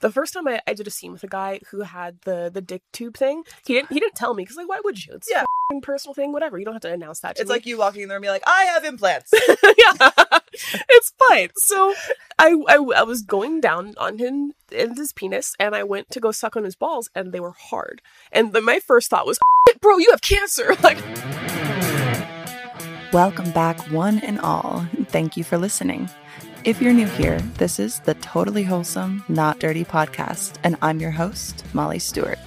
The first time I, I did a scene with a guy who had the the dick tube thing, he didn't he didn't tell me because like why would you? It's Yeah. a f***ing personal thing, whatever. You don't have to announce that. To It's me. like you walking in there and be like, I have implants. yeah, it's fine. So I, I I was going down on him and his penis, and I went to go suck on his balls, and they were hard. And then my first thought was, "Bro, you have cancer!" Like, Welcome back, one and all. Thank you for listening. If you're new here, this is the Totally Wholesome, Not Dirty podcast, and I'm your host, Molly Stewart.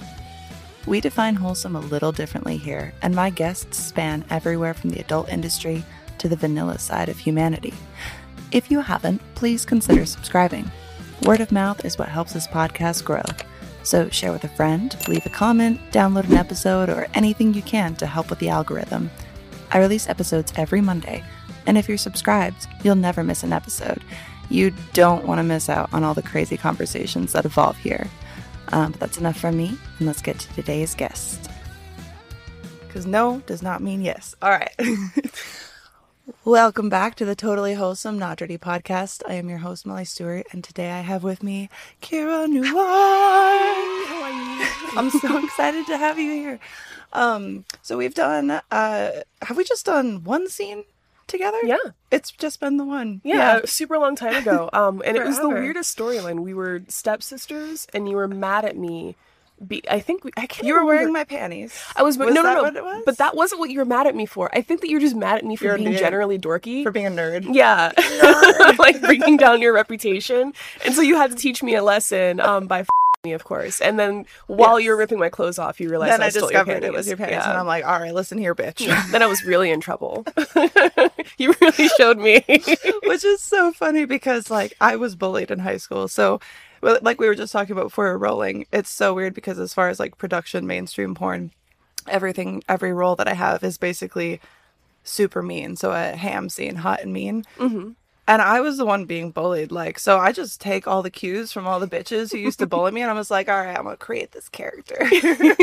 We define wholesome a little differently here, and my guests span everywhere from the adult industry to the vanilla side of humanity. If you haven't, please consider subscribing. Word of mouth is what helps this podcast grow. So share with a friend, leave a comment, download an episode, or anything you can to help with the algorithm. I release episodes every Monday, and if you're subscribed, you'll never miss an episode. You don't want to miss out on all the crazy conversations that evolve here. Um, but that's enough from me, and let's get to today's guest. Because no does not mean yes. All right. Welcome back to the Totally Wholesome, Not Dirty podcast. I am your host, Molly Stewart, and today I have with me Kira Noir. How are you? I'm so excited to have you here. Um, so we've done, uh, have we just done one scene together? yeah, It's just been the one. yeah, a super long time ago. Um, and it was the weirdest storyline. We were stepsisters, and you were mad at me. Be- I think we, I can't. You were wearing my panties. I was, Was no, no, no. what it was? But that wasn't what you were mad at me for. I think that you're just mad at me for You're being generally dorky. For being a nerd. Yeah, like bringing down your reputation, and so you had to teach me a lesson um, by f- me, of course. And then while Yes. you're ripping my clothes off, you realize Then I, I stole your discovered it was your panties. panties, Yeah. and I'm like, all right, listen here, bitch. then I was really in trouble. you really showed me. Which is so funny because, like, I was bullied in high school. So, like we were just talking about before we were rolling, it's so weird because as far as like production, mainstream porn, everything, every role that I have is basically super mean. So a ham scene, hot and mean. hmm And I was the one being bullied. Like, so I just take all the cues from all the bitches who used to bully me, and I was like, all right, I'm gonna create this character.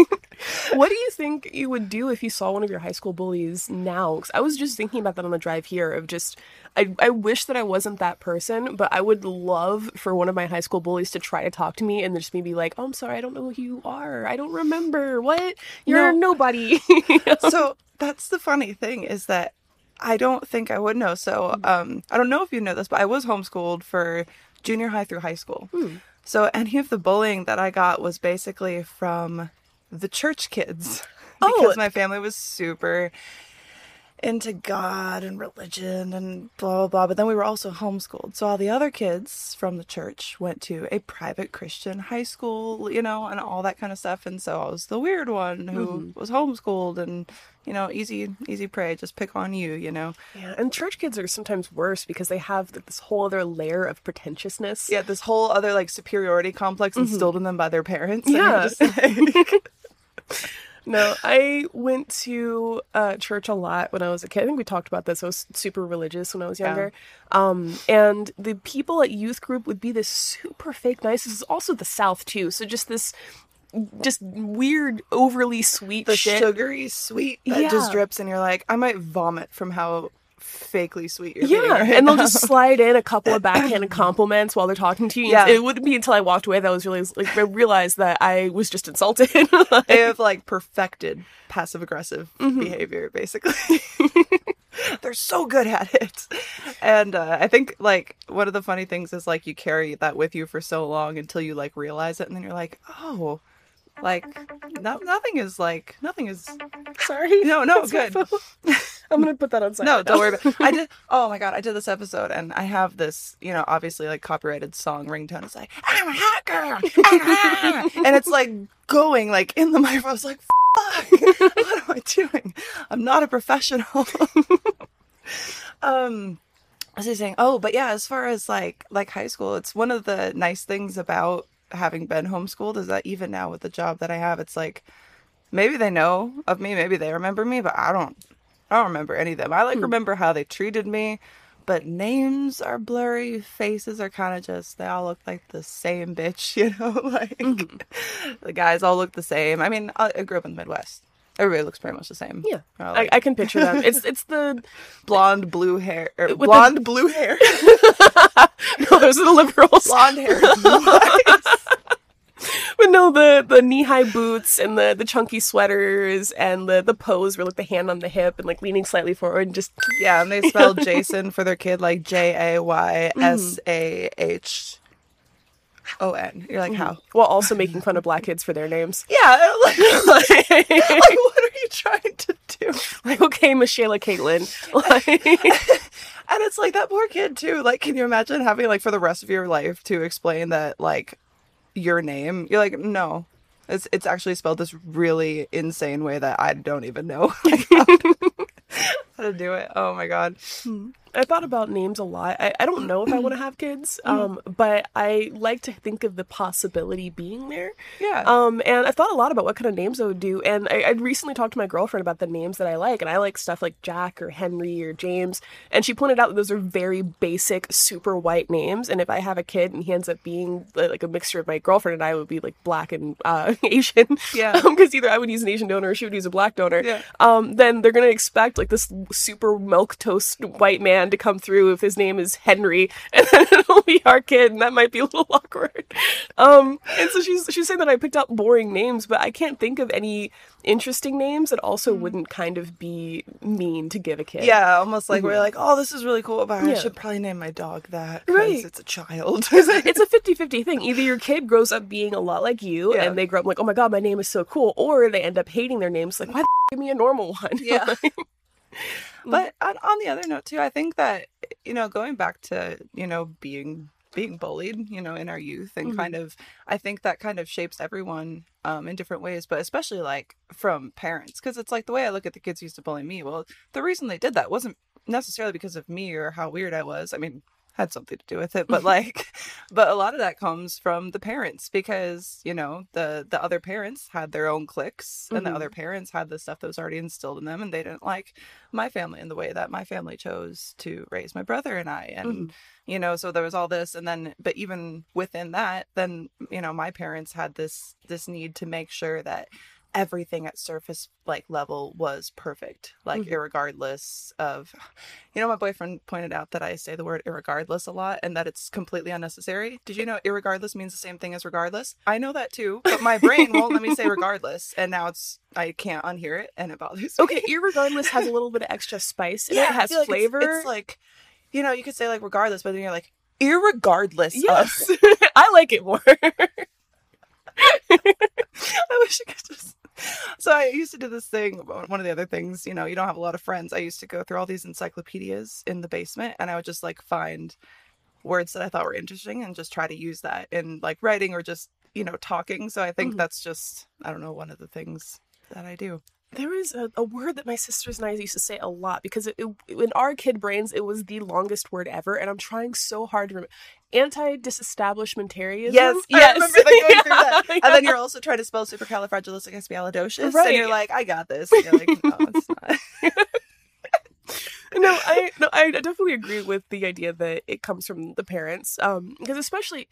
What do you think you would do if you saw one of your high school bullies now? 'Cause I was just thinking about that on the drive here. Of just, I, I wish that I wasn't that person, but I would love for one of my high school bullies to try to talk to me and just me be like, "Oh, I'm sorry, I don't know who you are. I don't remember. What? You're No. nobody." so that's the funny thing is that I don't think I would know. So um, I don't know if you know this, but I was homeschooled for junior high through high school. So any of the bullying that I got was basically from the church kids Oh. because my family was super into God and religion and blah blah blah. But then we were also homeschooled, so all the other kids from the church went to a private Christian high school, you know, and all that kind of stuff. And so I was the weird one who mm-hmm. was homeschooled, and you know, easy easy prey, just pick on you, you know. Yeah, and church kids are sometimes worse because they have this whole other layer of pretentiousness. Yeah, this whole other like superiority complex instilled mm-hmm. in them by their parents. and Yeah. No, I went to uh, church a lot when I was a kid. I think we talked about this. I was super religious when I was Yeah. younger. Um, and the people at youth group would be this super fake nice. This is also the South too. So just this, just weird, overly sweet the shit. sugary sweet that Yeah. just drips, and you're like, I might vomit from how fakely sweet yeah, right and they'll now. just slide in a couple of backhanded compliments while they're talking to you. Yeah. It wouldn't be until I walked away that I was really like I realized that I was just insulted. Like, they have like perfected passive aggressive Mm-hmm. behavior basically they're so good at it and uh, i think like one of the funny things is like you carry that with you for so long until you like realize it and then you're like oh like no, nothing is like nothing is Sorry. no no good. I'm gonna put that on no don't worry about it. I did oh my god i did this episode and i have this you know obviously like copyrighted song ringtone. It's like i'm a hot girl ah," and it's like going like in the microphone. I was like fuck what am i doing? I'm not a professional. Um what was I saying? Oh, but yeah, as far as like like high school, it's one of the nice things about having been homeschooled is that even now with the job that I have, it's like maybe they know of me, maybe they remember me, but I don't I don't remember any of them. I like hmm. remember how they treated me, but names are blurry, faces are kind of just they all look like the same bitch, you know, like mm-hmm. the guys all look the same. I mean, I, I grew up in the Midwest. Everybody looks pretty much the same. Yeah, Or, I, I can picture them. It's it's the blonde blue hair, er, With the- blonde blue hair, no, those are the liberals. blonde hair. But no, the the knee high boots and the the chunky sweaters and the the pose where like the hand on the hip and like leaning slightly forward and just Yeah, and they spelled Jason for their kid like J A Y S A H O N. You're like, mm-hmm. how? while also making fun of black kids for their names. Yeah, like, like, what are you trying to do? Like, okay, Michelle Caitlin. Like, And it's like that poor kid too. Like, can you imagine having like for the rest of your life to explain that like your name? You're like, no. It's it's actually spelled this really insane way that I don't even know like, how, to, how to do it. Oh my god. Hmm. I thought about names a lot. I, I don't know if I want to have kids, um, but I like to think of the possibility being there. Yeah. Um, and I thought a lot about what kind of names I would do. And I, I'd recently talked to my girlfriend about the names that I like, and I like stuff like Jack or Henry or James. And she pointed out that those are very basic, super white names. And if I have a kid and he ends up being uh, like a mixture of my girlfriend and I, would be like black and uh, Asian. Yeah. Because either I would use an Asian donor or she would use a black donor. Yeah. Um, then they're gonna expect like this super milk toast white man to come through if his name is Henry, and then it'll be our kid, and that might be a little awkward. Um, and so she's she's saying that I picked up boring names, but I can't think of any interesting names that also wouldn't kind of be mean to give a kid. Yeah, almost like we're like, oh, this is really cool, but I Mm-hmm. Yeah. should probably name my dog that because Right. it's a child. it's a 50-50 thing. Either your kid grows up being a lot like you Yeah. and they grow up like, oh my god, my name is so cool, or they end up hating their names like, why the f- give me a normal one? Yeah. But on, on the other note too, I think that you know, going back to you know being being bullied, you know, in our youth, and Mhm. kind of, I think that kind of shapes everyone um, in different ways, but especially like from parents, because it's like the way I look at the kids used to bully me. Well, the reason they did that wasn't necessarily because of me or how weird I was. I mean, had something to do with it, but like, but a lot of that comes from the parents because you know the the other parents had their own cliques, and the Mhm. other parents had the stuff that was already instilled in them, and they didn't like my family in the way that my family chose to raise my brother and I, and Mhm. you know so there was all this and then but even within that then you know my parents had this this need to make sure that everything at surface like level was perfect like Mhm. irregardless of you know my boyfriend pointed out that i say the word irregardless a lot and that it's completely unnecessary did you know irregardless means the same thing as regardless i know that too but my brain won't let me say regardless and now it's i can't unhear it and it bothers me Okay, irregardless has a little bit of extra spice in it. It has like flavor. it's, like you know you could say like regardless but then you're like irregardless of yes, I like it more. I wish I could just. So I used to do this thing. One of the other things, you know, you don't have a lot of friends. I used to go through all these encyclopedias in the basement, and I would just like find words that I thought were interesting and just try to use that in like writing or just you know talking. So I think Mhm. that's just I don't know one of the things that I do. There is a, a word that my sisters and I used to say a lot because it, it, in our kid brains it was the longest word ever, and I'm trying so hard to remember. Anti-disestablishmentarianism. Yes, I remember like, going through that. Yeah. And then you're also trying to spell supercalifragilisticexpialidocious, Right. and you're like, I got this. And you're like, no, it's not. no, I no, I definitely agree with the idea that it comes from the parents. Um, because especially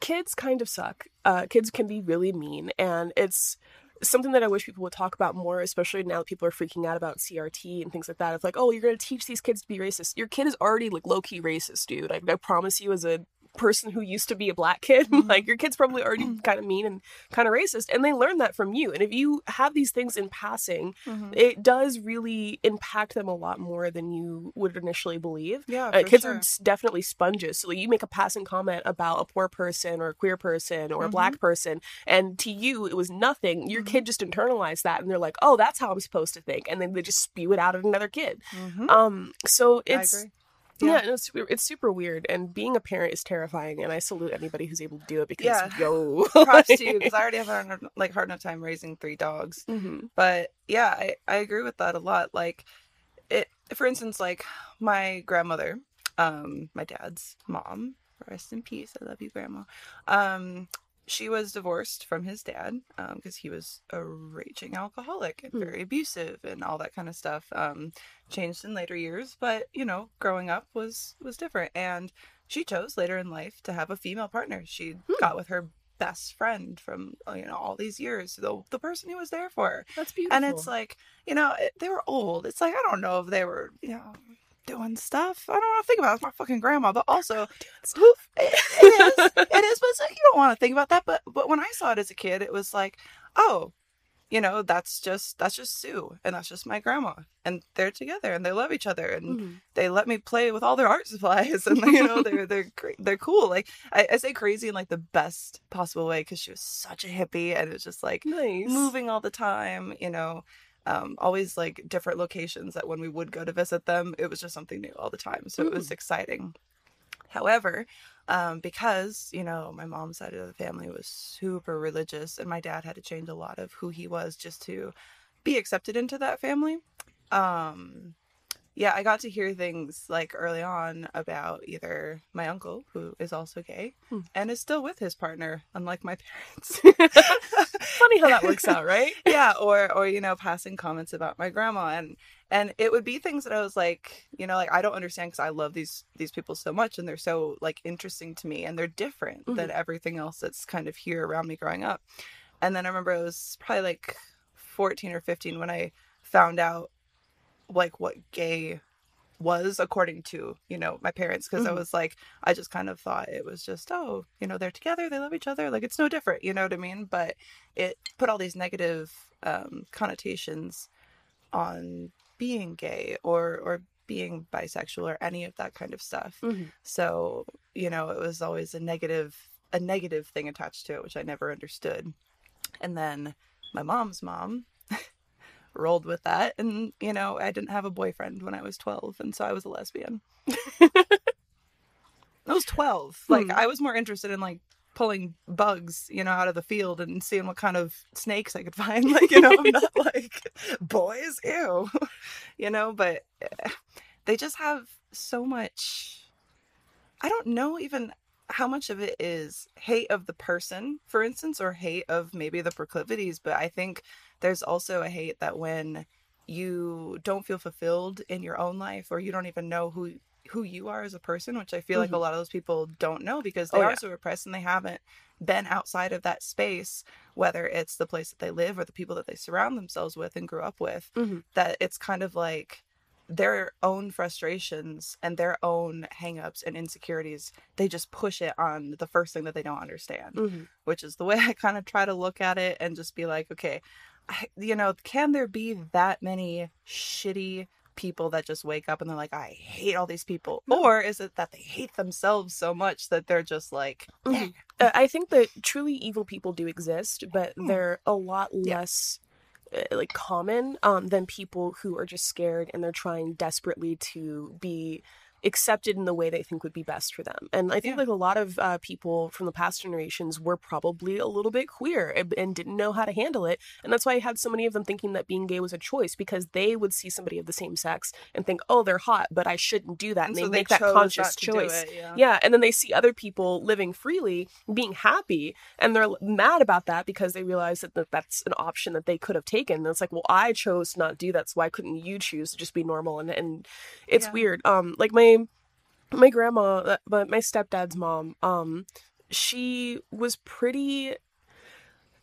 kids kind of suck. Uh, kids can be really mean, and it's something that I wish people would talk about more, especially now that people are freaking out about CRT and things like that. It's like, oh, you're gonna teach these kids to be racist. Your kid is already like low key racist, dude. I, I promise you, as a person who used to be a black kid, like your kid's probably already kind of mean and kind of racist, and they learn that from you. And if you have these things in passing, Mhm. it does really impact them a lot more than you would initially believe. Yeah, Uh, kids sure. are definitely sponges. So like, you make a passing comment about a poor person or a queer person or a black person, and to you it was nothing. Your kid just internalized that, and they're like, "Oh, that's how I'm supposed to think," and then they just spew it out at another kid. Um, so it's. Yeah, Yeah. no, it's, super- it's super weird, and being a parent is terrifying. And I salute anybody who's able to do it because, Yeah. yo, Props to you because I already have a hard, like hard enough time raising three dogs. Mhm. But yeah, I, I agree with that a lot. Like it for instance, like my grandmother, um, my dad's mom, rest in peace. I love you, grandma. Um, she was divorced from his dad because he was a raging alcoholic and Hmm. very abusive and all that kind of stuff. Um, changed in later years, but you know, growing up was was different. And she chose later in life to have a female partner. She got with her best friend from uh, you know all these years, the the person who was there for. That's beautiful. And it's like, you know, they were old. It's like I don't know if they were, you know, doing stuff. I don't want to think about it. It's my fucking grandma, but also who it, it is. It is, but like, you don't want to think about that. But but when I saw it as a kid, it was like, oh, you know, that's just that's just Sue, and that's just my grandma, and they're together, and they love each other, and Mhm. they let me play with all their art supplies, and you know, they're they're great, they're cool. Like I, I say crazy in like the best possible way because she was such a hippie, and it was just like nice. moving all the time, you know, um, always like different locations that when we would go to visit them, it was just something new all the time. So it was exciting. However, um, because, you know, my mom's side of the family was super religious and my dad had to change a lot of who he was just to be accepted into that family. Um, yeah, I got to hear things like early on about either my uncle, who is also gay, Hmm. and is still with his partner, unlike my parents. Funny how that works out, right? yeah or or you know passing comments about my grandma and and it would be things that i was like you know like i don't understand because i love these these people so much and they're so like interesting to me and they're different than everything else that's kind of here around me growing up and then i remember it was probably like 14 or 15 when i found out like what gay was according to you know my parents because i Mhm. was like i just kind of thought it was just oh you know they're together they love each other like it's no different you know what i mean but it put all these negative um, connotations on being gay or or being bisexual or any of that kind of stuff Mhm. so you know it was always a negative a negative thing attached to it which i never understood and then my mom's mom rolled with that and you know i didn't have a boyfriend when i was 12 and so i was a lesbian. I was 12 like Hmm. i was more interested in like pulling bugs you know out of the field and seeing what kind of snakes i could find like you know i'm not like boys ew. You know but eh, they just have so much i don't know even how much of it is hate of the person for instance or hate of maybe the proclivities but i think there's also a hate that when you don't feel fulfilled in your own life or you don't even know who who you are as a person which i feel like a lot of those people don't know because they Oh, are yeah. so repressed and they haven't been outside of that space whether it's the place that they live or the people that they surround themselves with and grew up with Mhm. that it's kind of like their own frustrations and their own hangups and insecurities they just push it on the first thing that they don't understand Mhm. which is the way I kind of try to look at it and just be like, okay, you know, can there be that many shitty people that just wake up and they're like, I hate all these people? No. Or is it that they hate themselves so much that they're just like, eh, Mhm. Uh, I think that truly evil people do exist, but Hmm. they're a lot Yeah. less uh, like common um, than people who are just scared and they're trying desperately to be accepted in the way they think would be best for them. And I think Yeah. like a lot of uh, people from the past generations were probably a little bit queer and, and didn't know how to handle it. And that's why I had so many of them thinking that being gay was a choice because they would see somebody of the same sex and think, oh, they're hot, but I shouldn't do that. And, so they make that conscious choice. it, yeah. Yeah, and then they see other people living freely, being happy, and they're mad about that because they realize that that- that's an option that they could have taken. And it's like, well, I chose to not do that, so why couldn't you choose to just be normal? And and it's Yeah. weird. Um, like my my grandma, but my my stepdad's mom, um, she was pretty.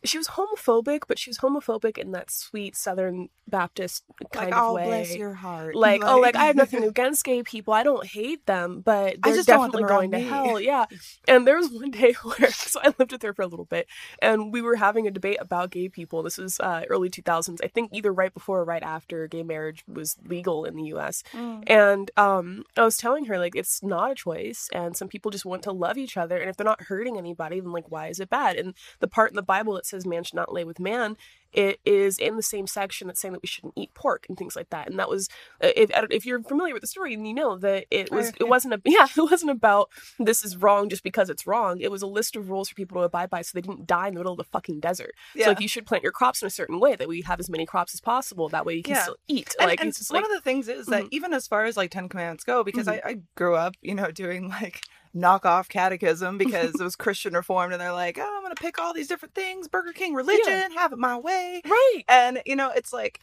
She was homophobic, but she was homophobic in that sweet Southern Baptist kind like, of oh, way. bless your heart. like, oh like i have nothing against gay people. I don't hate them but I they're just definitely going to me. hell. Yeah. And there was one day where so i lived with her for a little bit and we were having a debate about gay people. This was uh, early 2000s i think either right before or right after gay marriage was legal in the us Mm. and um, i was telling her like it's not a choice and some people just want to love each other and if they're not hurting anybody then like why is it bad? And the part in the bible that says man should not lay with man it is in the same section that's saying that we shouldn't eat pork and things like that. And that was, uh, if if you're familiar with the story, and you know that it was it wasn't a yeah it wasn't about this is wrong just because it's wrong. It was a list of rules for people to abide by so they didn't die in the middle of the fucking desert. Yeah. So like you should plant your crops in a certain way that we have as many crops as possible. That way you can Yeah. still eat. And, like and one like of the things is that Mhm. even as far as like Ten Commandments go, because Mhm. I, I grew up, you know, doing like knockoff catechism because it was Christian reformed, and they're like, oh, I'm gonna pick all these different things, Burger King religion, have it my way, right. and you know, it's like.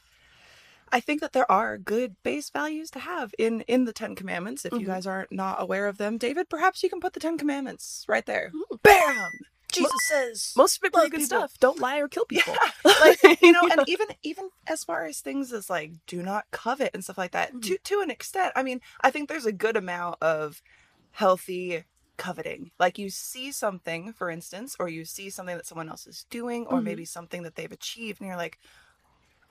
I think that there are good base values to have in in the Ten Commandments. If you Mhm. guys aren't not aware of them, David, perhaps you can put the Ten Commandments right there. Ooh. Bam! Jesus says Most of it pretty good people. stuff. Don't lie or kill people. like you know, and even even as far as things as like do not covet and stuff like that, Mm-hmm. to to an extent. I mean, I think there's a good amount of healthy coveting. Like you see something, for instance, or you see something that someone else is doing, or Mhm. maybe something that they've achieved, and you're like,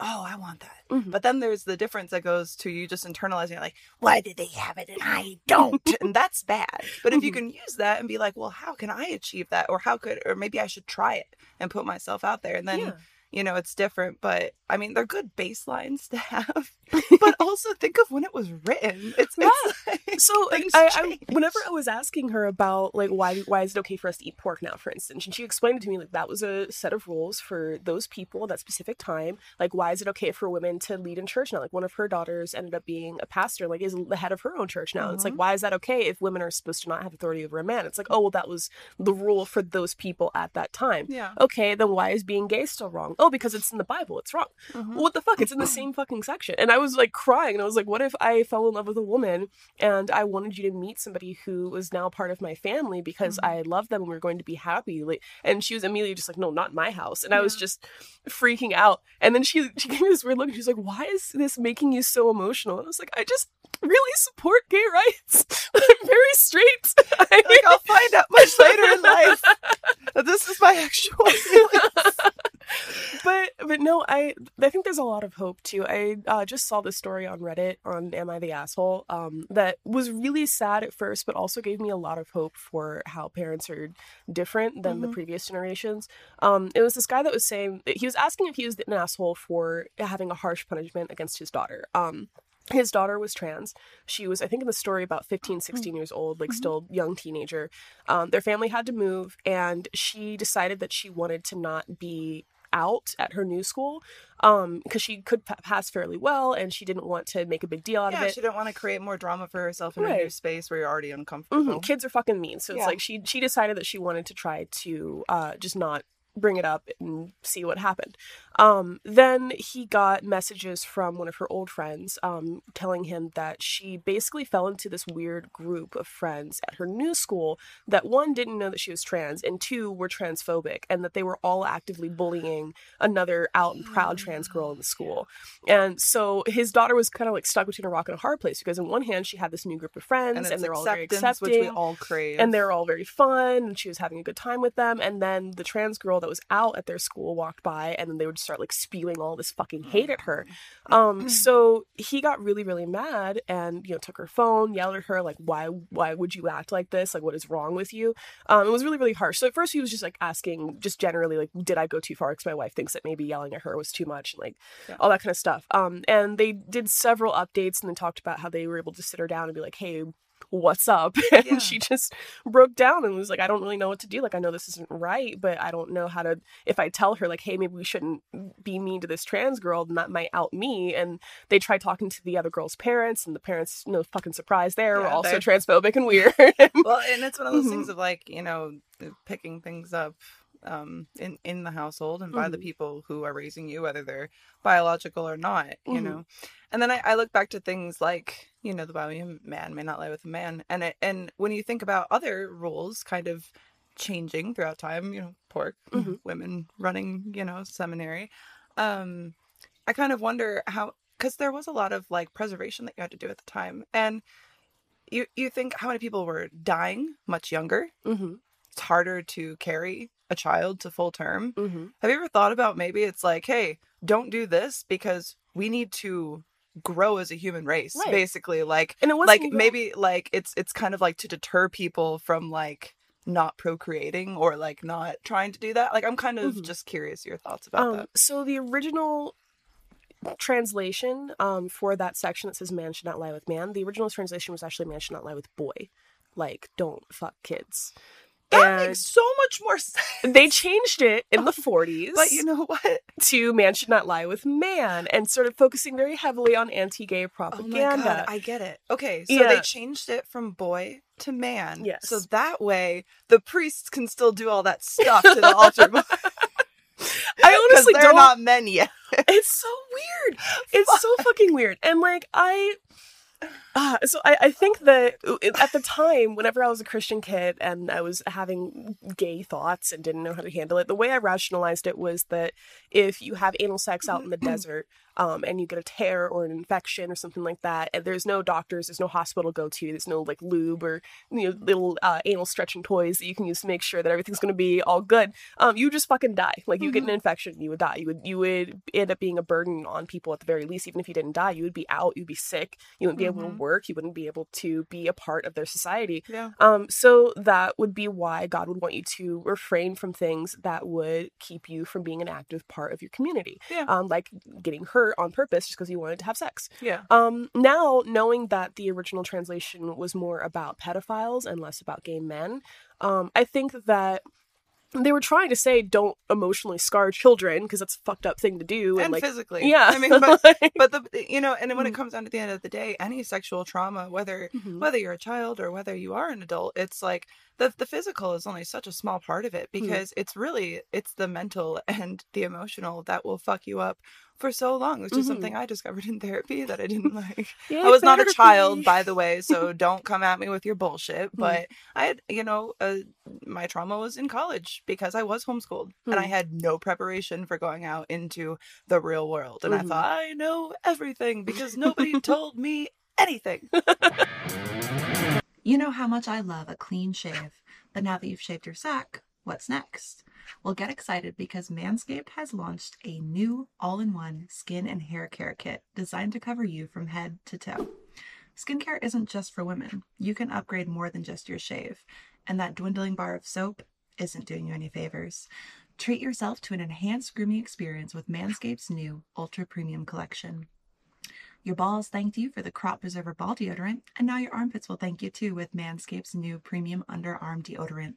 oh, I want that. Mhm. But then there's the difference that goes to you just internalizing it, like, why did they have it and I don't? and that's bad. But if you Mhm. can use that and be like, well, how can I achieve that? Or how could, or maybe I should try it and put myself out there. And then, Yeah. You know, it's different. But I mean, they're good baselines to have. but also think of when it was written. It's, it's like, So I, I, whenever I was asking her about like why why is it okay for us to eat pork now, for instance, and she explained it to me like that was a set of rules for those people at that specific time. Like why is it okay for women to lead in church now? Like one of her daughters ended up being a pastor, like is the head of her own church now. It's like Mhm. why is that okay if women are supposed to not have authority over a man? It's like oh well that was the rule for those people at that time. yeah. Okay, then why is being gay still wrong? Oh, because it's in the Bible. It's wrong. Mhm. What the fuck? It's in the same fucking section. And I was like crying and I was like, what if I fell in love with a woman and I wanted you to meet somebody who was now part of my family because Mhm. I love them and we are going to be happy? Like and she was immediately just like, No, not in my house. And I was just freaking out. And then she she gave me this weird look and she's like, Why is this making you so emotional? And I was like, I just really support gay rights. I'm very straight. I... Like I'll find out much later in life that this is my actual feelings. but but no, I I think there's a lot of hope too. I uh, just saw this story on Reddit on Am I the Asshole um, that was really sad at first, but also gave me a lot of hope for how parents are different than the Mhm. previous generations. Um, it was this guy that was saying he was asking if he was an asshole for having a harsh punishment against his daughter. Um, his daughter was trans. She was, I think, in the story about 15, 16 years old, like Mhm. still young teenager. Um, their family had to move, and she decided that she wanted to not be out at her new school um because she could pa- pass fairly well and she didn't want to make a big deal out Yeah, of it she didn't want to create more drama for herself in a new space where you're already uncomfortable. Mhm, kids are fucking mean so it's Yeah. like she she decided that she wanted to try to uh just not bring it up and see what happened. Um then he got messages from one of her old friends um telling him that she basically fell into this weird group of friends at her new school that one didn't know that she was trans and two were transphobic and that they were all actively bullying another out and proud trans girl in the school. And so his daughter was kind of like stuck between a rock and a hard place because on one hand she had this new group of friends and and, they're all very accepting which we all crave. and they're all very fun and she was having a good time with them. And then the trans girl that was out at their school walked by and then they would start like spewing all this fucking hate at her. Um so he got really really mad and you know took her phone yelled at her like why why would you act like this? Like what is wrong with you? Um it was really really harsh. So at first he was just like asking just generally like did i go too far? Because my wife thinks that maybe yelling at her was too much and like Yeah. all that kind of stuff. Um and they did several updates and then talked about how they were able to sit her down and be like hey what's up and Yeah. she just broke down and was like i don't really know what to do like i know this isn't right but i don't know how to if i tell her like hey maybe we shouldn't be mean to this trans girl then that might out me and they tried talking to the other girl's parents and the parents no fucking surprise there were Yeah, also they- transphobic and weird well, and it's one of those Mhm. things of like you know picking things up um in in the household and by the Mhm. people who are raising you whether they're biological or not you Mhm. know and then I, I look back to things like you know the Bible man may not lie with a man and it, and when you think about other rules kind of changing throughout time you know pork Mhm. women running you know seminary um i kind of wonder how because there was a lot of like preservation that you had to do at the time and you you think how many people were dying much younger hmm it's harder to carry a child to full term. Hmm have you ever thought about maybe it's like hey don't do this because we need to grow as a human race Right. basically like and it wasn't like even- maybe like it's it's kind of like to deter people from like not procreating or like not trying to do that. Like i'm kind of Mhm. just curious your thoughts about um, that. so the original translation um, for that section that says man should not lie with man the original translation was actually man should not lie with boy. Like don't fuck kids that and makes so much more sense they changed it in the 40s but you know what? to man should not lie with man and sort of focusing very heavily on anti-gay oh propaganda god i get it. Okay so Yeah. they changed it from boy to man. Yes. so that way the priests can still do all that stuff to the altar i honestly they're don't not men yet. It's so weird. It's so fucking weird. And like i Uh, so I, I think that uh, at the time, whenever I was a Christian kid and I was having gay thoughts and didn't know how to handle it, the way I rationalized it was that if you have anal sex out in the desert, um, and you get a tear or an infection or something like that, and there's no doctors, there's no hospital to go to, there's no like lube or you know little uh, anal stretching toys that you can use to make sure that everything's going to be all good. Um, you just fucking die. Like you get an infection, you would die. You would you would end up being a burden on people at the very least. Even if you didn't die, you would be out, you'd be sick, you wouldn't be able to work, you wouldn't be able to be a part of their society. Yeah. Um, so that would be why God would want you to refrain from things that would keep you from being an active part of your community. Yeah. Um, like getting hurt on purpose just because you wanted to have sex. Yeah. Um, now, knowing that the original translation was more about pedophiles and less about gay men, um, I think that they were trying to say don't emotionally scar children because that's a fucked up thing to do And like physically. yeah I mean, but, but the you know, and then when it Mhm. comes down to the end of the day, any sexual trauma, whether Mhm. whether you're a child or whether you are an adult, it's like the the physical is only such a small part of it because it's really it's the mental and the emotional that will fuck you up for so long, which is Mhm. something I discovered in therapy that I didn't like. Yay, I was not a child, by the way, so don't come at me with your bullshit. Hmm. But I had, you know, uh, my trauma was in college because I was homeschooled and I Hmm. had no preparation for going out into the real world. And Mhm. I thought, I know everything because nobody told me anything. You know how much I love a clean shave, but now that you've shaved your sack, what's next? Well, get excited because Manscaped has launched a new all in one skin and hair care kit designed to cover you from head to toe. Skincare isn't just for women, you can upgrade more than just your shave, and that dwindling bar of soap isn't doing you any favors. Treat yourself to an enhanced grooming experience with Manscaped's new Ultra Premium Collection. Your balls thanked you for the Crop Preserver Ball Deodorant, and now your armpits will thank you too with Manscaped's new Premium Underarm Deodorant.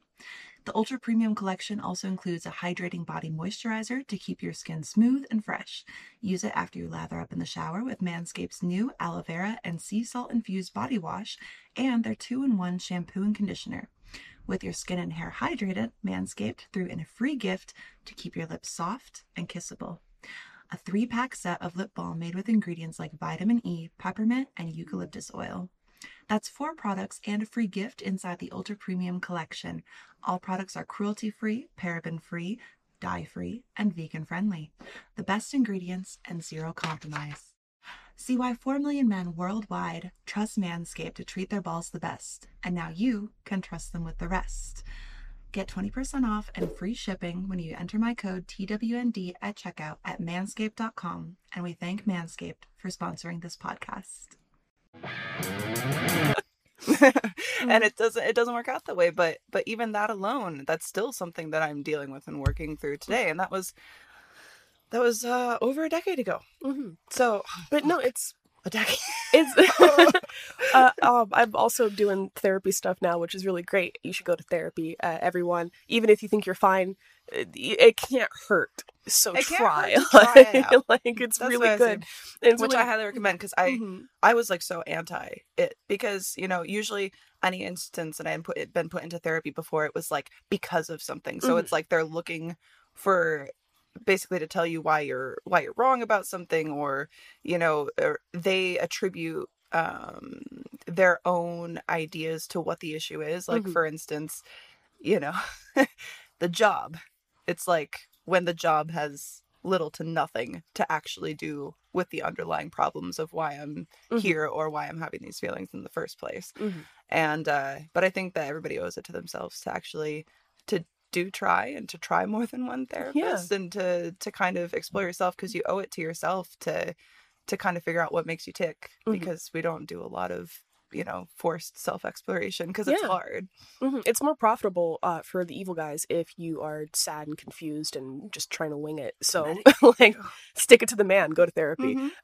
The Ultra Premium collection also includes a hydrating body moisturizer to keep your skin smooth and fresh. Use it after you lather up in the shower with Manscaped's new aloe vera and sea salt infused body wash and their two in one shampoo and conditioner. With your skin and hair hydrated, Manscaped threw in a free gift to keep your lips soft and kissable a three pack set of lip balm made with ingredients like vitamin E, peppermint, and eucalyptus oil. That's four products and a free gift inside the Ultra Premium collection. All products are cruelty free, paraben free, dye free, and vegan friendly. The best ingredients and zero compromise. See why 4 million men worldwide trust Manscaped to treat their balls the best, and now you can trust them with the rest. Get 20% off and free shipping when you enter my code TWND at checkout at manscaped.com. And we thank Manscaped for sponsoring this podcast. and it doesn't it doesn't work out that way but but even that alone that's still something that i'm dealing with and working through today and that was that was uh over a decade ago Mhm. so but no it's a decade It's uh, um, I'm also doing therapy stuff now, which is really great. You should go to therapy, uh, everyone. Even if you think you're fine, it, it can't hurt. So It try. try it like it's That's really good. it's which really- i highly recommend because i Mhm. I was like so anti it because you know usually any instance that I had put been put into therapy before it was like because of something. So Mhm. it's like they're looking for basically to tell you why you're why you're wrong about something or you know or they attribute um their own ideas to what the issue is like Mhm. for instance you know the job it's like when the job has little to nothing to actually do with the underlying problems of why I'm Mhm. here or why I'm having these feelings in the first place. Mhm. And uh but I think that everybody owes it to themselves to actually to do try and to try more than one therapist and to to kind of explore yourself because you owe it to yourself to to kind of figure out what makes you tick Mhm. because we don't do a lot of you know forced self exploration because it's Yeah. hard Mhm. It's more profitable uh, for the evil guys if you are sad and confused and just trying to wing it. So, like, stick it to the man. Go to therapy. Mhm.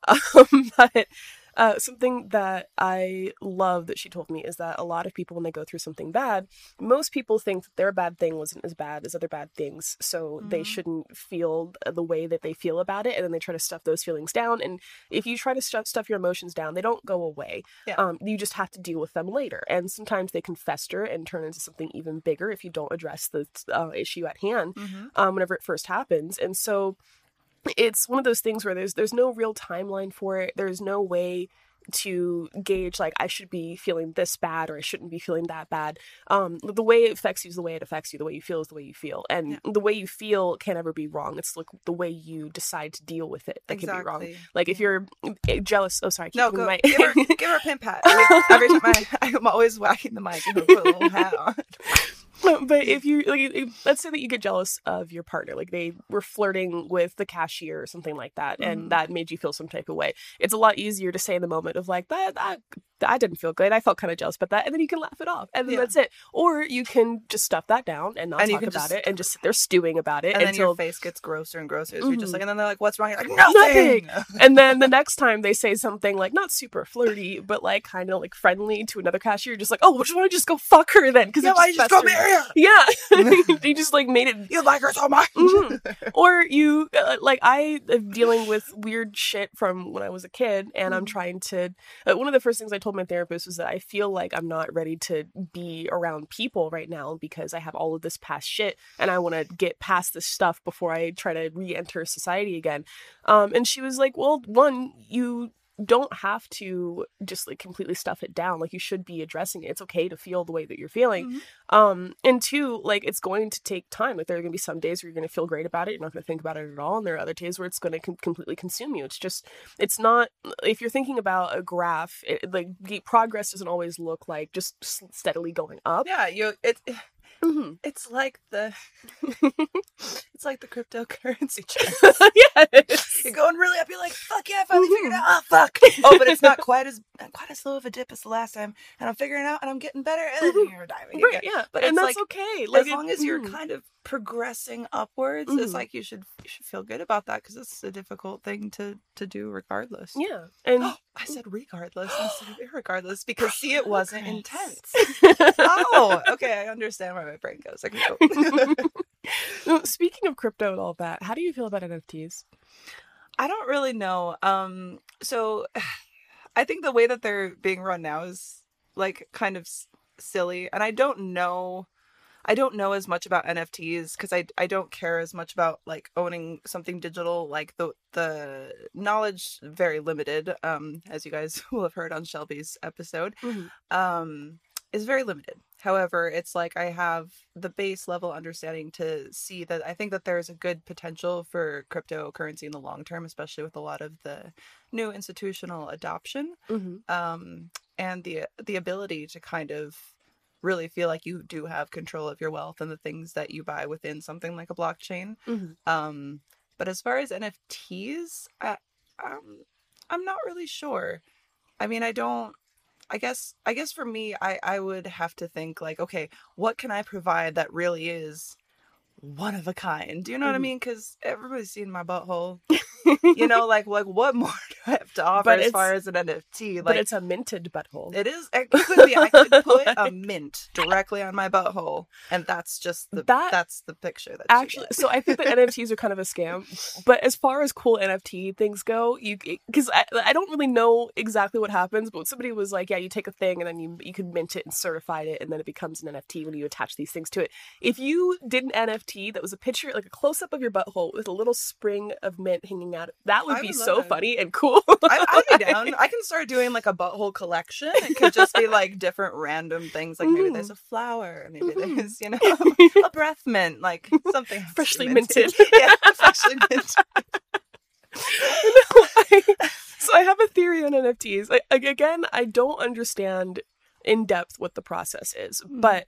Um, but uh, something that I love that she told me is that a lot of people, when they go through something bad, most people think that their bad thing wasn't as bad as other bad things. So they Mhm. shouldn't feel the way that they feel about it. And then they try to stuff those feelings down. And if you try to stuff, stuff your emotions down, they don't go away. Yeah. Um, you just have to deal with them later. And sometimes they can fester and turn into something even bigger if you don't address the uh, issue at hand Mhm. um, whenever it first happens. And so it's one of those things where there's there's no real timeline for it. There's no way to gauge like I should be feeling this bad or I shouldn't be feeling that bad. Um, the way it affects you is the way it affects you. The way you feel is the way you feel, and Yeah. the way you feel can never be wrong. It's like the way you decide to deal with it that can be wrong. Exactly. Like if you're eh, jealous, oh sorry, No, go my- give her give her a pin pat. Every, every time I, I'm always whacking the mic and put a little hat on. but if you like if- let's say that you get jealous of your partner like they were flirting with the cashier or something like that Mhm. and that made you feel some type of way it's a lot easier to say in the moment of like that that I didn't feel good. I felt kind of jealous about that, and then you can laugh it off, and then Yeah. that's it. Or you can just stuff that down and not And talk about just- it, and just sit there stewing about it And then until your face gets grosser and grosser. So you're just Mhm. like, and then they're like, "What's wrong?" You're like, Nothing. "Nothing." and then the next time they say something like not super flirty, but like kind of like friendly to another cashier, you're just like, oh, just want to just go fuck her then? Because Yeah, why you just go marry her? Yeah, you just like made it. You like her so much. Mhm. Or you uh, like I am dealing with weird shit from when I was a kid, and I'm Mhm. trying to. Uh, one of the first things I told my therapist was that I feel like I'm not ready to be around people right now because I have all of this past shit, and I want to get past this stuff before I try to re-enter society again. Um, and she was like, "Well, one, you." Don't have to just like completely stuff it down like you should be addressing it it's okay to feel the way that you're feeling Mhm. um and two like it's going to take time like there are going to be some days where you're going to feel great about it you're not going to think about it at all and there are other days where it's going to com- completely consume you it's just it's not if you're thinking about a graph it, like the progress doesn't always look like just s- steadily going up Yeah, you. It, Mhm. it's like the. it's like the cryptocurrency chart. yes You're going really up. You're like, fuck yeah, I finally figured it Mhm. out. Oh, fuck. Oh, but it's not quite as not quite as low of a dip as the last time, and I'm figuring it out, and I'm getting better, and then you're diving right again. yeah But and it's that's like, okay like as it- long as you're mhm. kind of progressing upwards, Mhm. it's like you should you should feel good about that because it's a difficult thing to to do regardless. yeah and I said regardless instead of irregardless because see, it wasn't intense. oh, okay, I understand where my brain goes. I can go. Speaking of crypto and all that how do you feel about nfts I don't really know. Um, so I think the way that they're being run now is like kind of s- silly, and I don't know. I don't know as much about NFTs because I I don't care as much about like owning something digital. Like the the knowledge very limited. Um, as you guys will have heard on Shelby's episode. Mhm. Um, is very limited. However, it's like I have the base level understanding to see that I think that there's a good potential for cryptocurrency in the long term, especially with a lot of the new institutional adoption Mhm. um, and the the ability to kind of really feel like you do have control of your wealth and the things that you buy within something like a blockchain. Mhm. Um, but as far as NFTs, I, um, I'm not really sure. I mean, I don't. I guess. I guess for me, I I would have to think like, okay, what can I provide that really is one of a kind? Do you know what I Mhm. mean? Because everybody's seen my butthole. you know, like like what more do I have to offer But as far as an NFT? Like but it's a minted butthole it is. It could be. I could put a mint directly on my butthole, and that's just the That- that's the picture that actually so i think that nfts are kind of a scam but as far as cool nft things go you because I, I don't really know exactly what happens but somebody was like yeah you take a thing and then you you can mint it and certify it and then it becomes an nft when you attach these things to it if you did an nft that was a picture like a close-up of your butthole with a little spring of mint hanging out that would I be would so funny and cool I, I'd be down. I can start doing like a butthole collection. It could just be like different random things. Like maybe there's a flower, maybe Mhm. there's you know a breath mint, like something has to be Freshly minted. yeah, freshly minted. so I have a theory on NFTs. Again, I don't understand in depth what the process is, Mm-hmm. but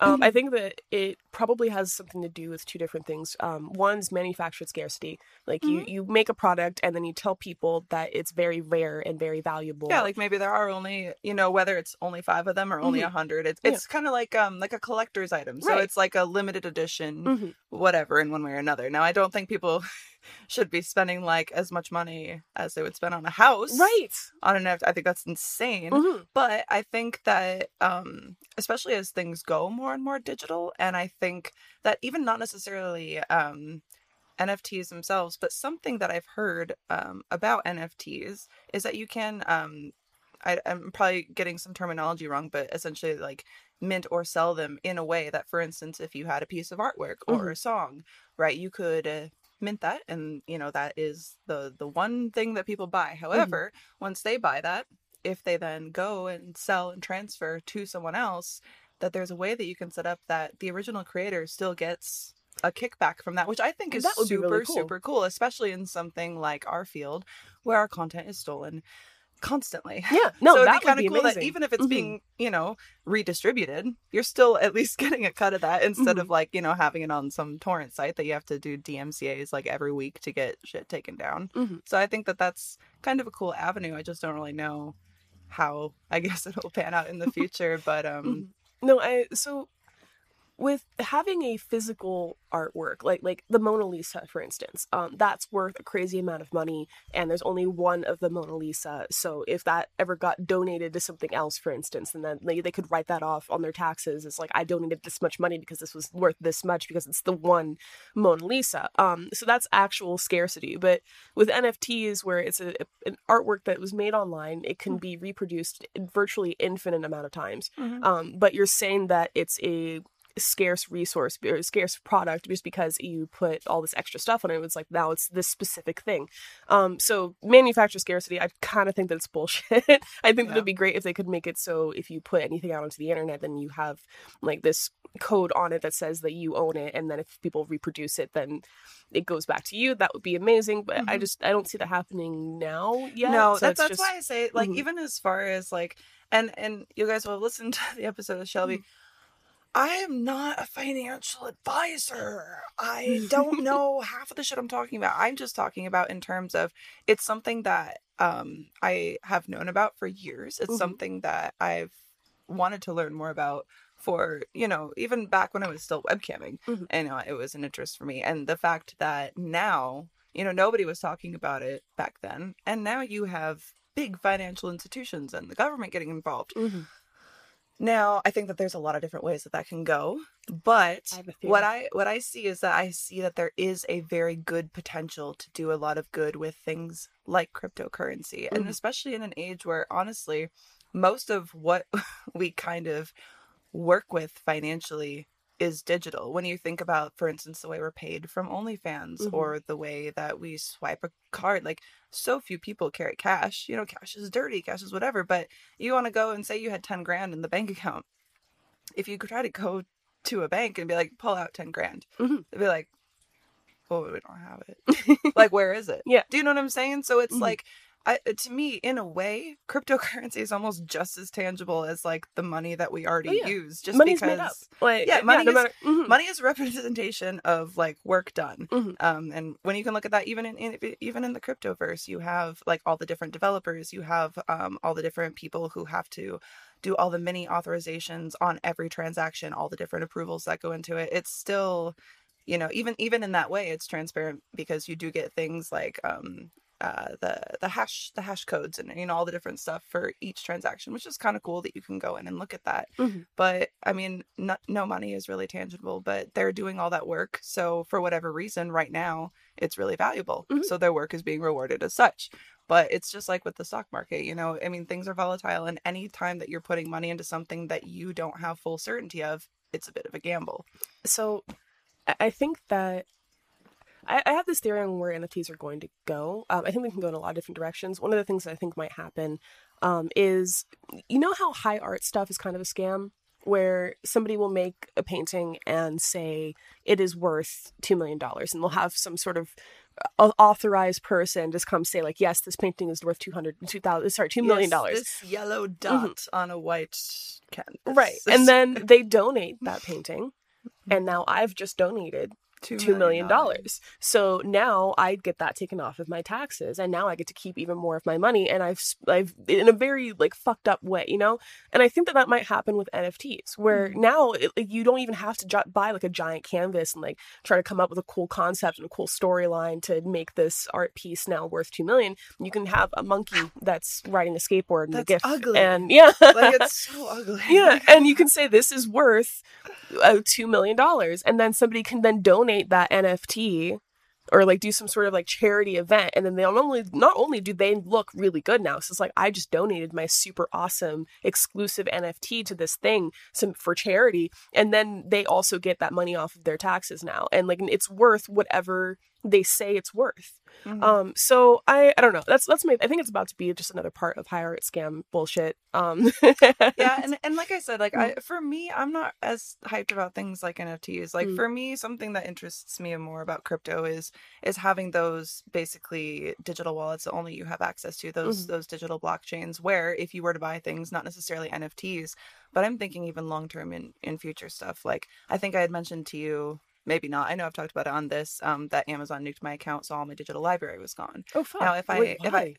um, I think that it probably has something to do with two different things. Um, one's manufactured scarcity. Like you, Mm-hmm. you make a product and then you tell people that it's very rare and very valuable. Yeah, like maybe there are only you know whether it's only five of them or only Mhm. a hundred. It's Yeah. it's kind of like um like a collector's item. So Right. it's like a limited edition. Mhm. whatever in one way or another. Now, I don't think people should be spending like as much money as they would spend on a house. right. On an NFT. I think that's insane. Mhm. But I think that, um, especially as things go more and more digital, and I think that even not necessarily um, NFTs themselves, but something that I've heard um, about NFTs is that you can. Um, I, I'm probably getting some terminology wrong, but essentially, like mint or sell them in a way that, for instance, if you had a piece of artwork or a song, right, you could uh, mint that, and you know that is the the one thing that people buy. Mm-hmm. However, once they buy that, if they then go and sell and transfer to someone else, that there's a way that you can set up that the original creator still gets a kickback from that, which I think is That would be super, really cool. super cool, especially in something like our field where our content is stolen constantly. Yeah, no, so it'd be kind of cool amazing. that even if it's Mhm. being, you know, redistributed, you're still at least getting a cut of that instead Mm-hmm. of like, you know, having it on some torrent site that you have to do DMCA's like every week to get shit taken down. Mhm. So I think that that's kind of a cool avenue. I just don't really know how I guess it'll pan out in the future, but um Mhm. No, I so with having a physical artwork like like the Mona Lisa for instance um that's worth a crazy amount of money and there's only one of the Mona Lisa. So if that ever got donated to something else for instance and then they, they could write that off on their taxes it's like I donated this much money because this was worth this much because it's the one Mona Lisa. Um so that's actual scarcity. But with NFTs where it's a, an artwork that was made online it can be reproduced in virtually infinite amount of times. Mhm. um, but you're saying that it's a scarce resource or scarce product just because you put all this extra stuff on it. It's like now it's this specific thing. Um, so manufacturer scarcity, I kind of think that it's bullshit. I think that Yeah. it'd be great if they could make it so if you put anything out onto the internet, then you have like this code on it that says that you own it, and then if people reproduce it, then it goes back to you. That would be amazing. But I Mhm. just I don't see that happening now yet. No, so that's that's just- why I say like Mhm. even as far as like and and you guys will listen to the episode with Shelby. Mm-hmm. I am not a financial advisor. I don't know half of the shit I'm talking about. I'm just talking about in terms of it's something that um I have known about for years. It's Mhm. something that I've wanted to learn more about for, you know, even back when I was still webcamming. Mhm. And uh, it was an interest for me. And the fact that now, you know, nobody was talking about it back then. And now you have big financial institutions and the government getting involved. Mhm. Now, I think that there's a lot of different ways that that can go, but I have a theory. what I what I see is that I see that there is a very good potential to do a lot of good with things like cryptocurrency, and Mhm. especially in an age where honestly, most of what we kind of work with financially is digital. When you think about, for instance, the way we're paid from OnlyFans Mhm. or the way that we swipe a card, like so few people carry cash. You know, cash is dirty, cash is whatever, but you want to go and say you had 10 grand in the bank account. If you could try to go to a bank and be like, pull out 10 grand, Mhm. they'd be like, oh, we don't have it. like, where is it? Yeah. Do you know what I'm saying? So it's Mhm. like, I, to me, in a way, cryptocurrency is almost just as tangible as like the money that we already Oh, yeah. use. Just Money's because. Like, Yeah, money no is- mhm. money is a representation of like work done Mhm. um and when you can look at that even in, in even in the cryptoverse you have like all the different developers you have um all the different people who have to do all the mini authorizations on every transaction all the different approvals that go into it it's still you know even even in that way it's transparent because you do get things like um uh, the the hash the hash codes and you know all the different stuff for each transaction, which is kind of cool that you can go in and look at that. Mhm. But I mean, no, no money is really tangible, but they're doing all that work. So for whatever reason, right now it's really valuable. Mhm. So their work is being rewarded as such. But it's just like with the stock market, you know. I mean, things are volatile, and any time that you're putting money into something that you don't have full certainty of, it's a bit of a gamble. so I think that I, I have this theory on where NFTs are going to go. Um, I think they can go in a lot of different directions. One of the things that I think might happen um, is you know how high art stuff is kind of a scam, where somebody will make a painting and say it is worth two million dollars, and they'll have some sort of uh, authorized person just come say like, yes, this painting is worth two hundred, two thousand, sorry, two million Yes, dollars. This yellow dot on a white canvas. Right. And then they donate that painting. And now I've just donated two two million dollars. So now I get that taken off of my taxes, and now I get to keep even more of my money. And I've I've in a very like fucked up way, you know. And I think that that might happen with NFTs, where now it, you don't even have to buy like a giant canvas and like try to come up with a cool concept and a cool storyline to make this art piece now worth two million. You can have a monkey that's riding a skateboard and a That's gift, ugly. and yeah, like it's so ugly. yeah, and you can say this is worth uh, two million dollars, and then somebody can then donate that NFT or like do some sort of like charity event, and then they not only not only do they look really good now, so it's like I just donated my super awesome exclusive NFT to this thing some for charity, and then they also get that money off of their taxes now, and like it's worth whatever they say it's worth. Mhm. Um, so I I don't know. That's that's my I think it's about to be just another part of higher art scam bullshit. Um, yeah and, and like i said like i for me i'm not as hyped about things like nfts like Mm. for me something that interests me more about crypto is is having those basically digital wallets that only you have access to those Mhm. those digital blockchains where if you were to buy things not necessarily nfts but i'm thinking even long term in in future stuff like i think i had mentioned to you maybe not i know i've talked about it on this um that amazon nuked my account so all my digital library was gone oh fuck. now if i Wait, if I-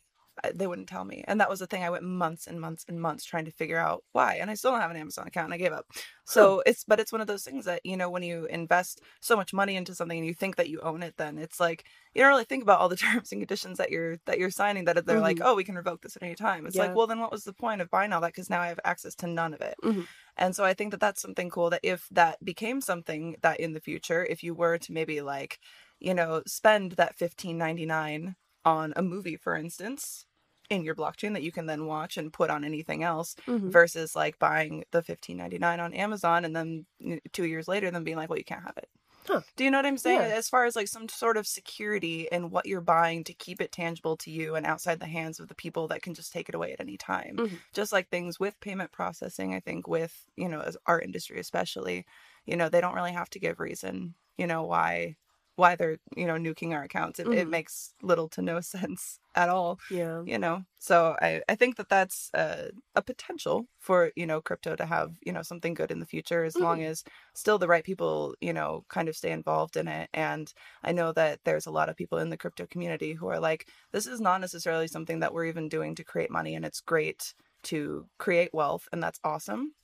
they wouldn't tell me and that was the thing i went months and months and months trying to figure out why and i still don't have an amazon account and i gave up so it's but it's one of those things that you know when you invest so much money into something and you think that you own it then it's like you don't really think about all the terms and conditions that you're that you're signing that they're like Mhm. oh we can revoke this at any time it's Yeah. like well then what was the point of buying all that because now i have access to none of it Mhm. and so i think that that's something cool that if that became something that in the future if you were to maybe like you know spend that 15.99 on a movie for instance in your blockchain that you can then watch and put on anything else Mhm. versus like buying the 15.99 on Amazon and then 2 years later then being like well you can't have it. Huh. Do you know what I'm saying? Yeah. As far as like some sort of security in what you're buying to keep it tangible to you and outside the hands of the people that can just take it away at any time. Mhm. Just like things with payment processing, I think with, you know, as our industry especially, you know, they don't really have to give reason, you know, why why they're, you know, nuking our accounts. It, it Mhm. makes little to no sense at all yeah. you know so i i think that that's a, a potential for you know crypto to have you know something good in the future as long as still the right people you know kind of stay involved in it and i know that there's a lot of people in the crypto community who are like this is not necessarily something that we're even doing to create money and it's great to create wealth and that's awesome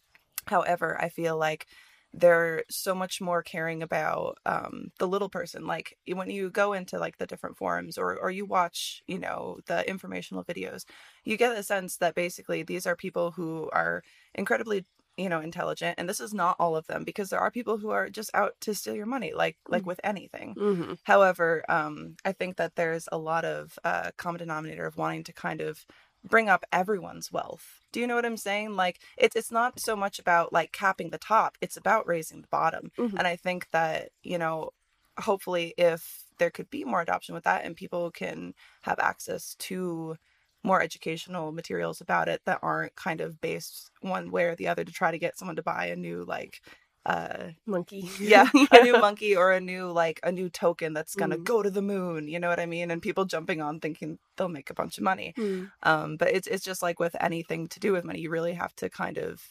however i feel like they're so much more caring about um, the little person. Like when you go into like the different forums or or you watch, you know, the informational videos, you get a sense that basically these are people who are incredibly you know intelligent and this is not all of them because there are people who are just out to steal your money like like with anything hmm However, um, I think that there's a lot of uh, common denominator of wanting to kind of bring up everyone's wealth. Do you know what I'm saying? Like it's it's not so much about like capping the top; it's about raising the bottom. Mhm. And I think that you know, hopefully, if there could be more adoption with that, and people can have access to more educational materials about it that aren't kind of based one way or the other to try to get someone to buy a new like uh Monkey. yeah, a new monkey or a new like a new token that's gonna Mm. go to the moon. You know what I mean? And people jumping on thinking they'll make a bunch of money. Mm. Um, but it's it's just like with anything to do with money, you really have to kind of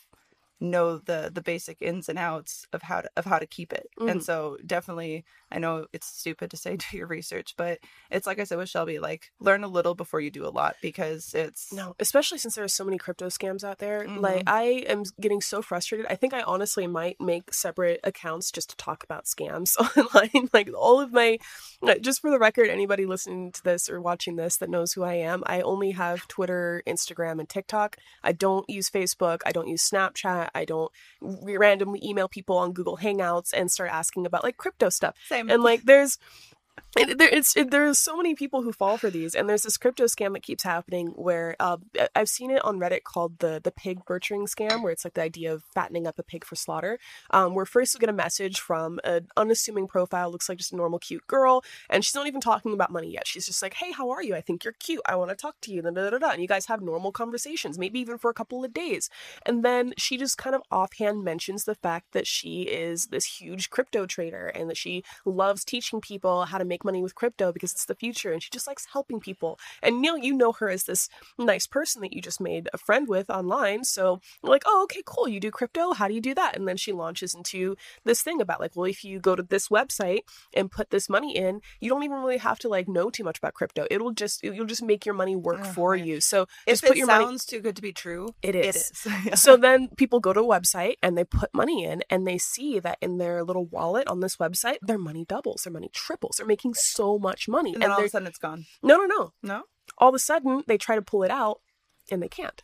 know the the basic ins and outs of how to of how to keep it. And Mhm. so definitely, I know it's stupid to say do your research, but it's like I said with Shelby, like learn a little before you do a lot because it's No, especially since there are so many crypto scams out there. Mhm. Like, I am getting so frustrated. I think I honestly might make separate accounts just to talk about scams online. Like, all of my, just for the record, anybody listening to this or watching this that knows who I am, I only have Twitter, Instagram, and TikTok. I don't use Facebook. I don't use Snapchat. I don't randomly email people on Google Hangouts and start asking about like crypto stuff same. and like there's it, there, it's it, there's so many people who fall for these and there's this crypto scam that keeps happening where uh, i've seen it on reddit called the the pig butchering scam where it's like the idea of fattening up a pig for slaughter um, where first you get a message from an unassuming profile looks like just a normal cute girl and she's not even talking about money yet. She's just like hey how are you? I think you're cute. I want to talk to you. Da, da, da, da. and you guys have normal conversations maybe even for a couple of days. And then she just kind of offhand mentions the fact that she is this huge crypto trader and that she loves teaching people how to make money with crypto because it's the future and she just likes helping people. And Neil, you know her as this nice person that you just made a friend with online. So like, oh, okay, cool. You do crypto. How do you do that? And then she launches into this thing about like, well, if you go to this website and put this money in, you don't even really have to like know too much about crypto. It'll just, you'll just make your money work Ugh, for yeah. you. So if put it your sounds money. too good to be true, It it is. is. So then people go to a website and they put money in and they see that in their little wallet on this website, their money doubles, their money triples. They're making so much money. and then all of a sudden it's gone. no, no, no. No, All of a sudden they try to pull it out and they can't.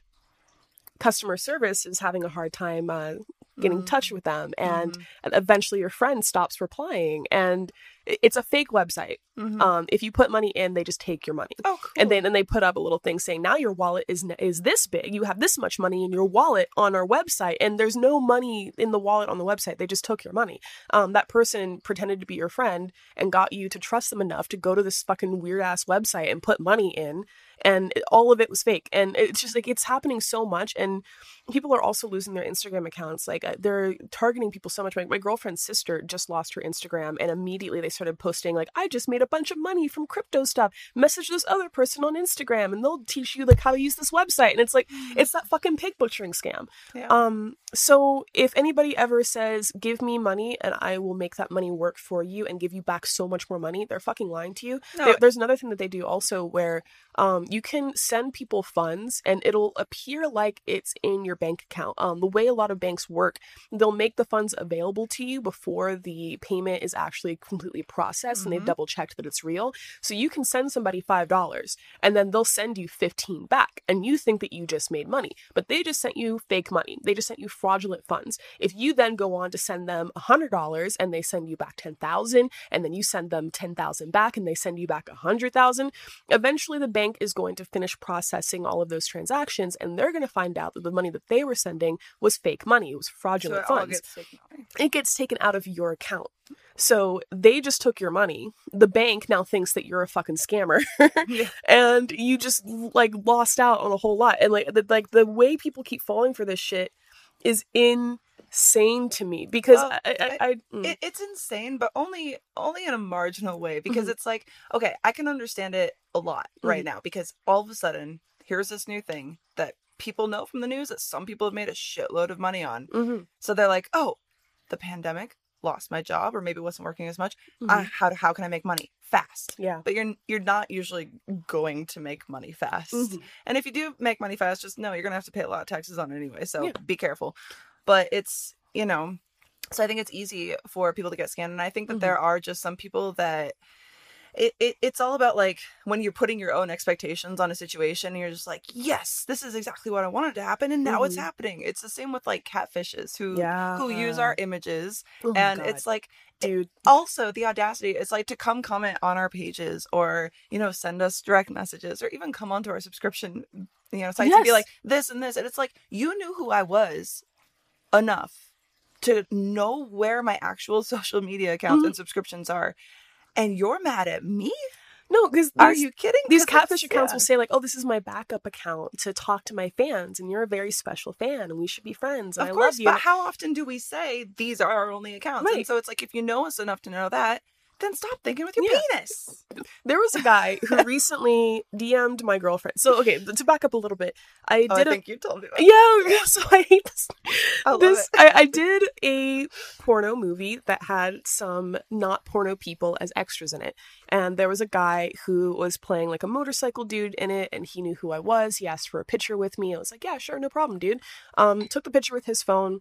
Customer service is having a hard time uh, get in Mm. touch with them and Mhm. eventually your friend stops replying and it's a fake website. Mhm. um if you put money in they just take your money. Oh, cool. and then and they put up a little thing saying now your wallet is is this big. You have this much money in your wallet on our website and there's no money in the wallet on the website. They just took your money. Um that person pretended to be your friend and got you to trust them enough to go to this fucking weird ass website and put money in and it- all of it was fake. And it's just like it's happening so much and people are also losing their instagram accounts. Like uh, they're targeting people so much. My, my girlfriend's sister just lost her instagram and immediately they started posting like i just made a bunch of money from crypto stuff. Message this other person on instagram and they'll teach you like how to use this website. And it's like it's that fucking pig butchering scam. Yeah. um so if anybody ever says give me money and i will make that money work for you and give you back so much more money they're fucking lying to you. No, there- there's another thing that they do also where um, you can send people funds and it'll appear like it's in your bank account. Um, the way a lot of banks work, they'll make the funds available to you before the payment is actually completely processed and they've Mhm. double checked that it's real. So you can send somebody $5 and then they'll send you 15 back and you think that you just made money, but they just sent you fake money. They just sent you fraudulent funds. If you then go on to send them $100 and they send you back 10,000 and then you send them 10,000 back and they send you back 100,000, eventually the bank is going to finish processing all of those transactions and they're going to find out that the money that they were sending was fake money. It was so fraudulent it funds gets it gets taken out of your account. So they just took your money. The bank now thinks that you're a fucking scammer, Yeah. and you just like lost out on a whole lot. And like the, like the way people keep falling for this shit is insane to me because Well, I, I, I, mm. it, it's insane but only only in a marginal way because Mhm. it's like okay i can understand it a lot right Mm-hmm. now because all of a sudden here's this new thing that people know from the news that some people have made a shitload of money on Mhm, so they're like oh the pandemic lost my job or maybe wasn't working as much mhm. uh, how, how can i make money fast yeah. but you're you're not usually going to make money fast Mhm. and if you do make money fast, just know you're gonna have to pay a lot of taxes on it anyway. So Yeah. be careful. But it's you know, so I think it's easy for people to get scammed, and I think that Mhm. there are just some people that. It, it, it's all about like when you're putting your own expectations on a situation and you're just like yes this is exactly what i wanted to happen and now it's Mhm. happening it's the same with like catfishes who Yeah. who use our images Oh and it's like dude. also the audacity is like to come comment on our pages or you know send us direct messages or even come onto our subscription you know sites and be like this and this and it's like you knew who i was enough to know where my actual social media accounts Mm-hmm. and subscriptions are and you're mad at me No, because are you kidding These catfish accounts yeah. will say like, "Oh, this is my backup account to talk to my fans, and you're a very special fan, and we should be friends, and of I course love you." but how often do we say these are our only accounts and so it's like if you know us enough to know that then stop thinking with your Yeah. penis There was a guy who recently DM'd my girlfriend. So okay, to back up a little bit, I oh, did i a think you told me that. yeah. So I hate this. I love this. I, I did a porno movie that had some not porno people as extras in it, and there was a guy who was playing like a motorcycle dude in it, and he knew who I was. He asked for a picture with me. I was like, yeah, sure, no problem, dude. Um, took the picture with his phone.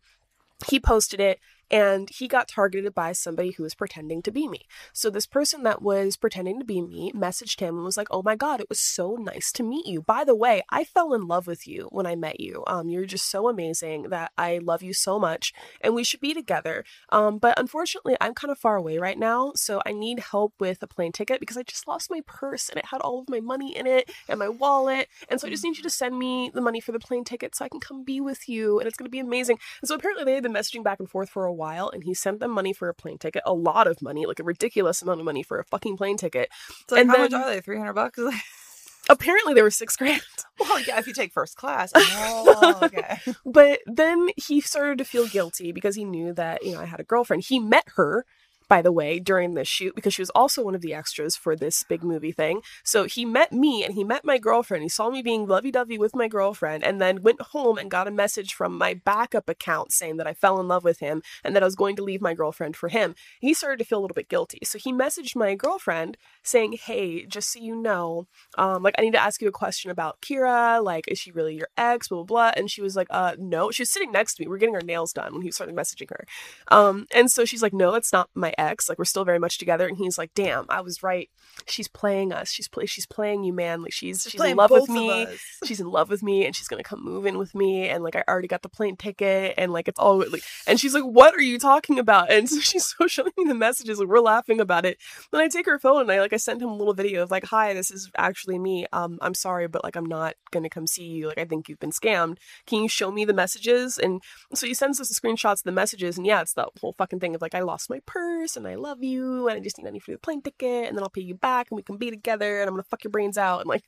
He posted it and he got targeted by somebody who was pretending to be me. So this person that was pretending to be me messaged him and was like, "Oh my god, it was so nice to meet you. By the way, I fell in love with you when I met you. Um, you're just so amazing that I love you so much, and we should be together. Um, but unfortunately, I'm kind of far away right now, so I need help with a plane ticket because I just lost my purse and it had all of my money in it and my wallet, and so I just need you to send me the money for the plane ticket so I can come be with you, and it's gonna be amazing." And so apparently they had been messaging back and forth for a while, and he sent them money for a plane ticket, a lot of money, like a ridiculous amount of money for a fucking plane ticket. Like, And how much are they? 300 bucks? Apparently they were six grand. well, yeah, if you take first class. Oh, okay. But then he started to feel guilty because he knew that, you know, I had a girlfriend. He met her, by the way, during this shoot because she was also one of the extras for this big movie thing. So he met me and he met my girlfriend. He saw me being lovey dovey with my girlfriend and then went home and got a message from my backup account saying that I fell in love with him and that I was going to leave my girlfriend for him. He started to feel a little bit guilty. So he messaged my girlfriend saying, Hey, just so you know, um, like I need to ask you a question about Kira. Like, is she really your ex? Blah blah blah. And she was like, uh, no. She was sitting next to me. We are getting our nails done when he started messaging her. Um, and so she's like, no, that's not my ex. Like we're still very much together, and he's like, "Damn, I was right. She's playing us. She's play. She's playing you, man. Like she's she's, in love with me. She's in love with me, and she's gonna come move in with me. And like I already got the plane ticket, and like it's all like. And she's like, "What are you talking about?" And so she's so showing me the messages. Like we're laughing about it. Then I take her phone and I like I sent him a little video of like, "Hi, this is actually me. Um, I'm sorry, but like I'm not gonna come see you. Like I think you've been scammed. Can you show me the messages?" And so he sends us the screenshots of the messages, and yeah, it's that whole fucking thing of like I lost my purse and I love you and I just need money for the plane ticket and then I'll pay you back and we can be together and I'm gonna fuck your brains out and like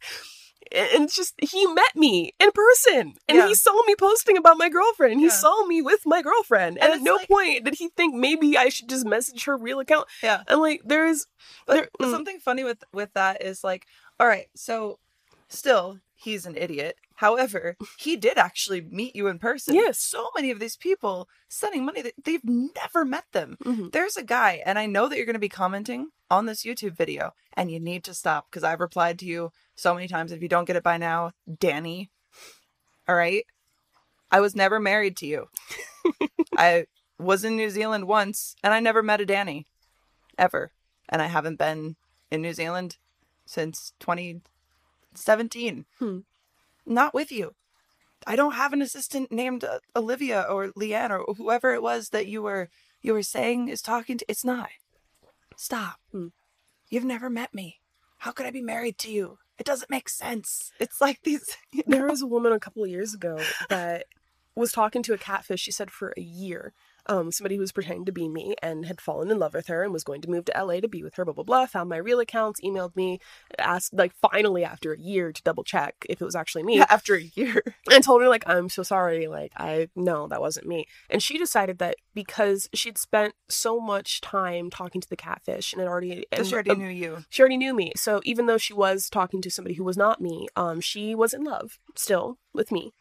and it's just he met me in person and Yeah. he saw me posting about my girlfriend and he Yeah. saw me with my girlfriend and, And at no like- point did he think maybe I should just message her real account Yeah. and like there's there, mm, something funny with with that is like, all right, so still he's an idiot. However, he did actually meet you in person. Yes. So many of these people sending money that they've never met them. mhm. There's a guy, and I know that you're going to be commenting on this YouTube video, and you need to stop because I've replied to you so many times. If you don't get it by now, Danny, all right? I was never married to you. I was in New Zealand once, and I never met a Danny, ever. And I haven't been in New Zealand since 2017. Hmm. Not with you. I don't have an assistant named uh, Olivia or Leanne or whoever it was that you were you were saying is talking to. It's not. Stop. Hmm. You've never met me. How could I be married to you? It doesn't make sense. It's like these. you know? there was a woman a couple of years ago that was talking to a catfish she said for a year um, somebody who was pretending to be me and had fallen in love with her and was going to move to LA to be with her, blah, blah, blah. Found my real accounts, emailed me, asked, like, finally after a year to double check if it was actually me. Yeah, after a year. and told her like i'm so sorry like i no that wasn't me and she decided that because she'd spent so much time talking to the catfish and it already and, she already um, knew you. she already knew me so even though she was talking to somebody who was not me um she was in love still with me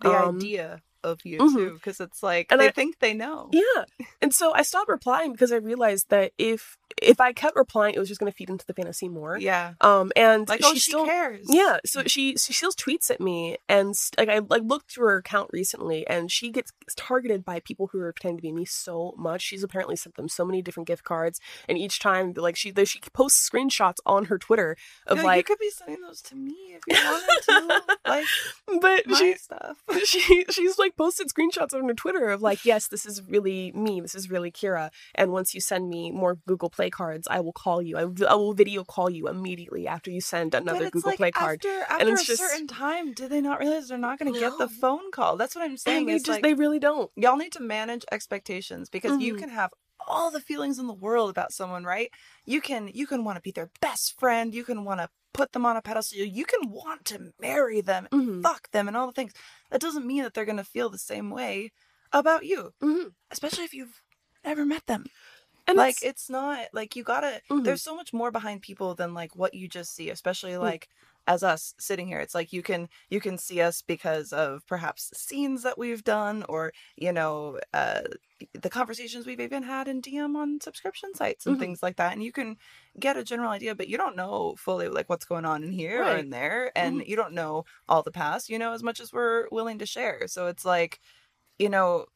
The um, idea of you mhm. too, because it's like And they I- think they know. yeah and so i stopped replying because i realized that if if i kept replying it was just going to feed into the fantasy more Yeah. um and Like, she, oh, she still cares. Yeah, so she she still tweets at me, and like I like looked through her account recently, and she gets targeted by people who are pretending to be me so much. She's apparently sent them so many different gift cards, and each time like she she posts screenshots on her Twitter of Yeah, you could be sending those to me if you wanted to. like but my she stuff. she she's like posted screenshots on her Twitter of like, yes, this is really me. This is really Kira. And once you send me more Google Play cards, I will call you. I, will- I will video call you immediately after you send another Google like Play card. After, after it's a just- certain time, do they not realize they're not going to get the phone call? That's what I'm saying. And they just like, they really don't. y'all need to manage expectations because you Mhm. can have all the feelings in the world about someone, right? You can you can want to be their best friend. You can want to put them on a pedestal. You can want to marry them, Mhm. fuck them, and all the things. That doesn't mean that they're going to feel the same way about you, Mhm. especially if you've never met them. And like it's- it's not like you gotta Mhm. there's so much more behind people than like what you just see Mm. especially like as us sitting here it's like you can you can see us because of perhaps scenes that we've done or you know uh the conversations we've even had in dm on subscription sites and Mhm. things like that and you can get a general idea but you don't know fully like what's going on in here or in there and you don't know all the past you know as much as we're willing to share so it's like you know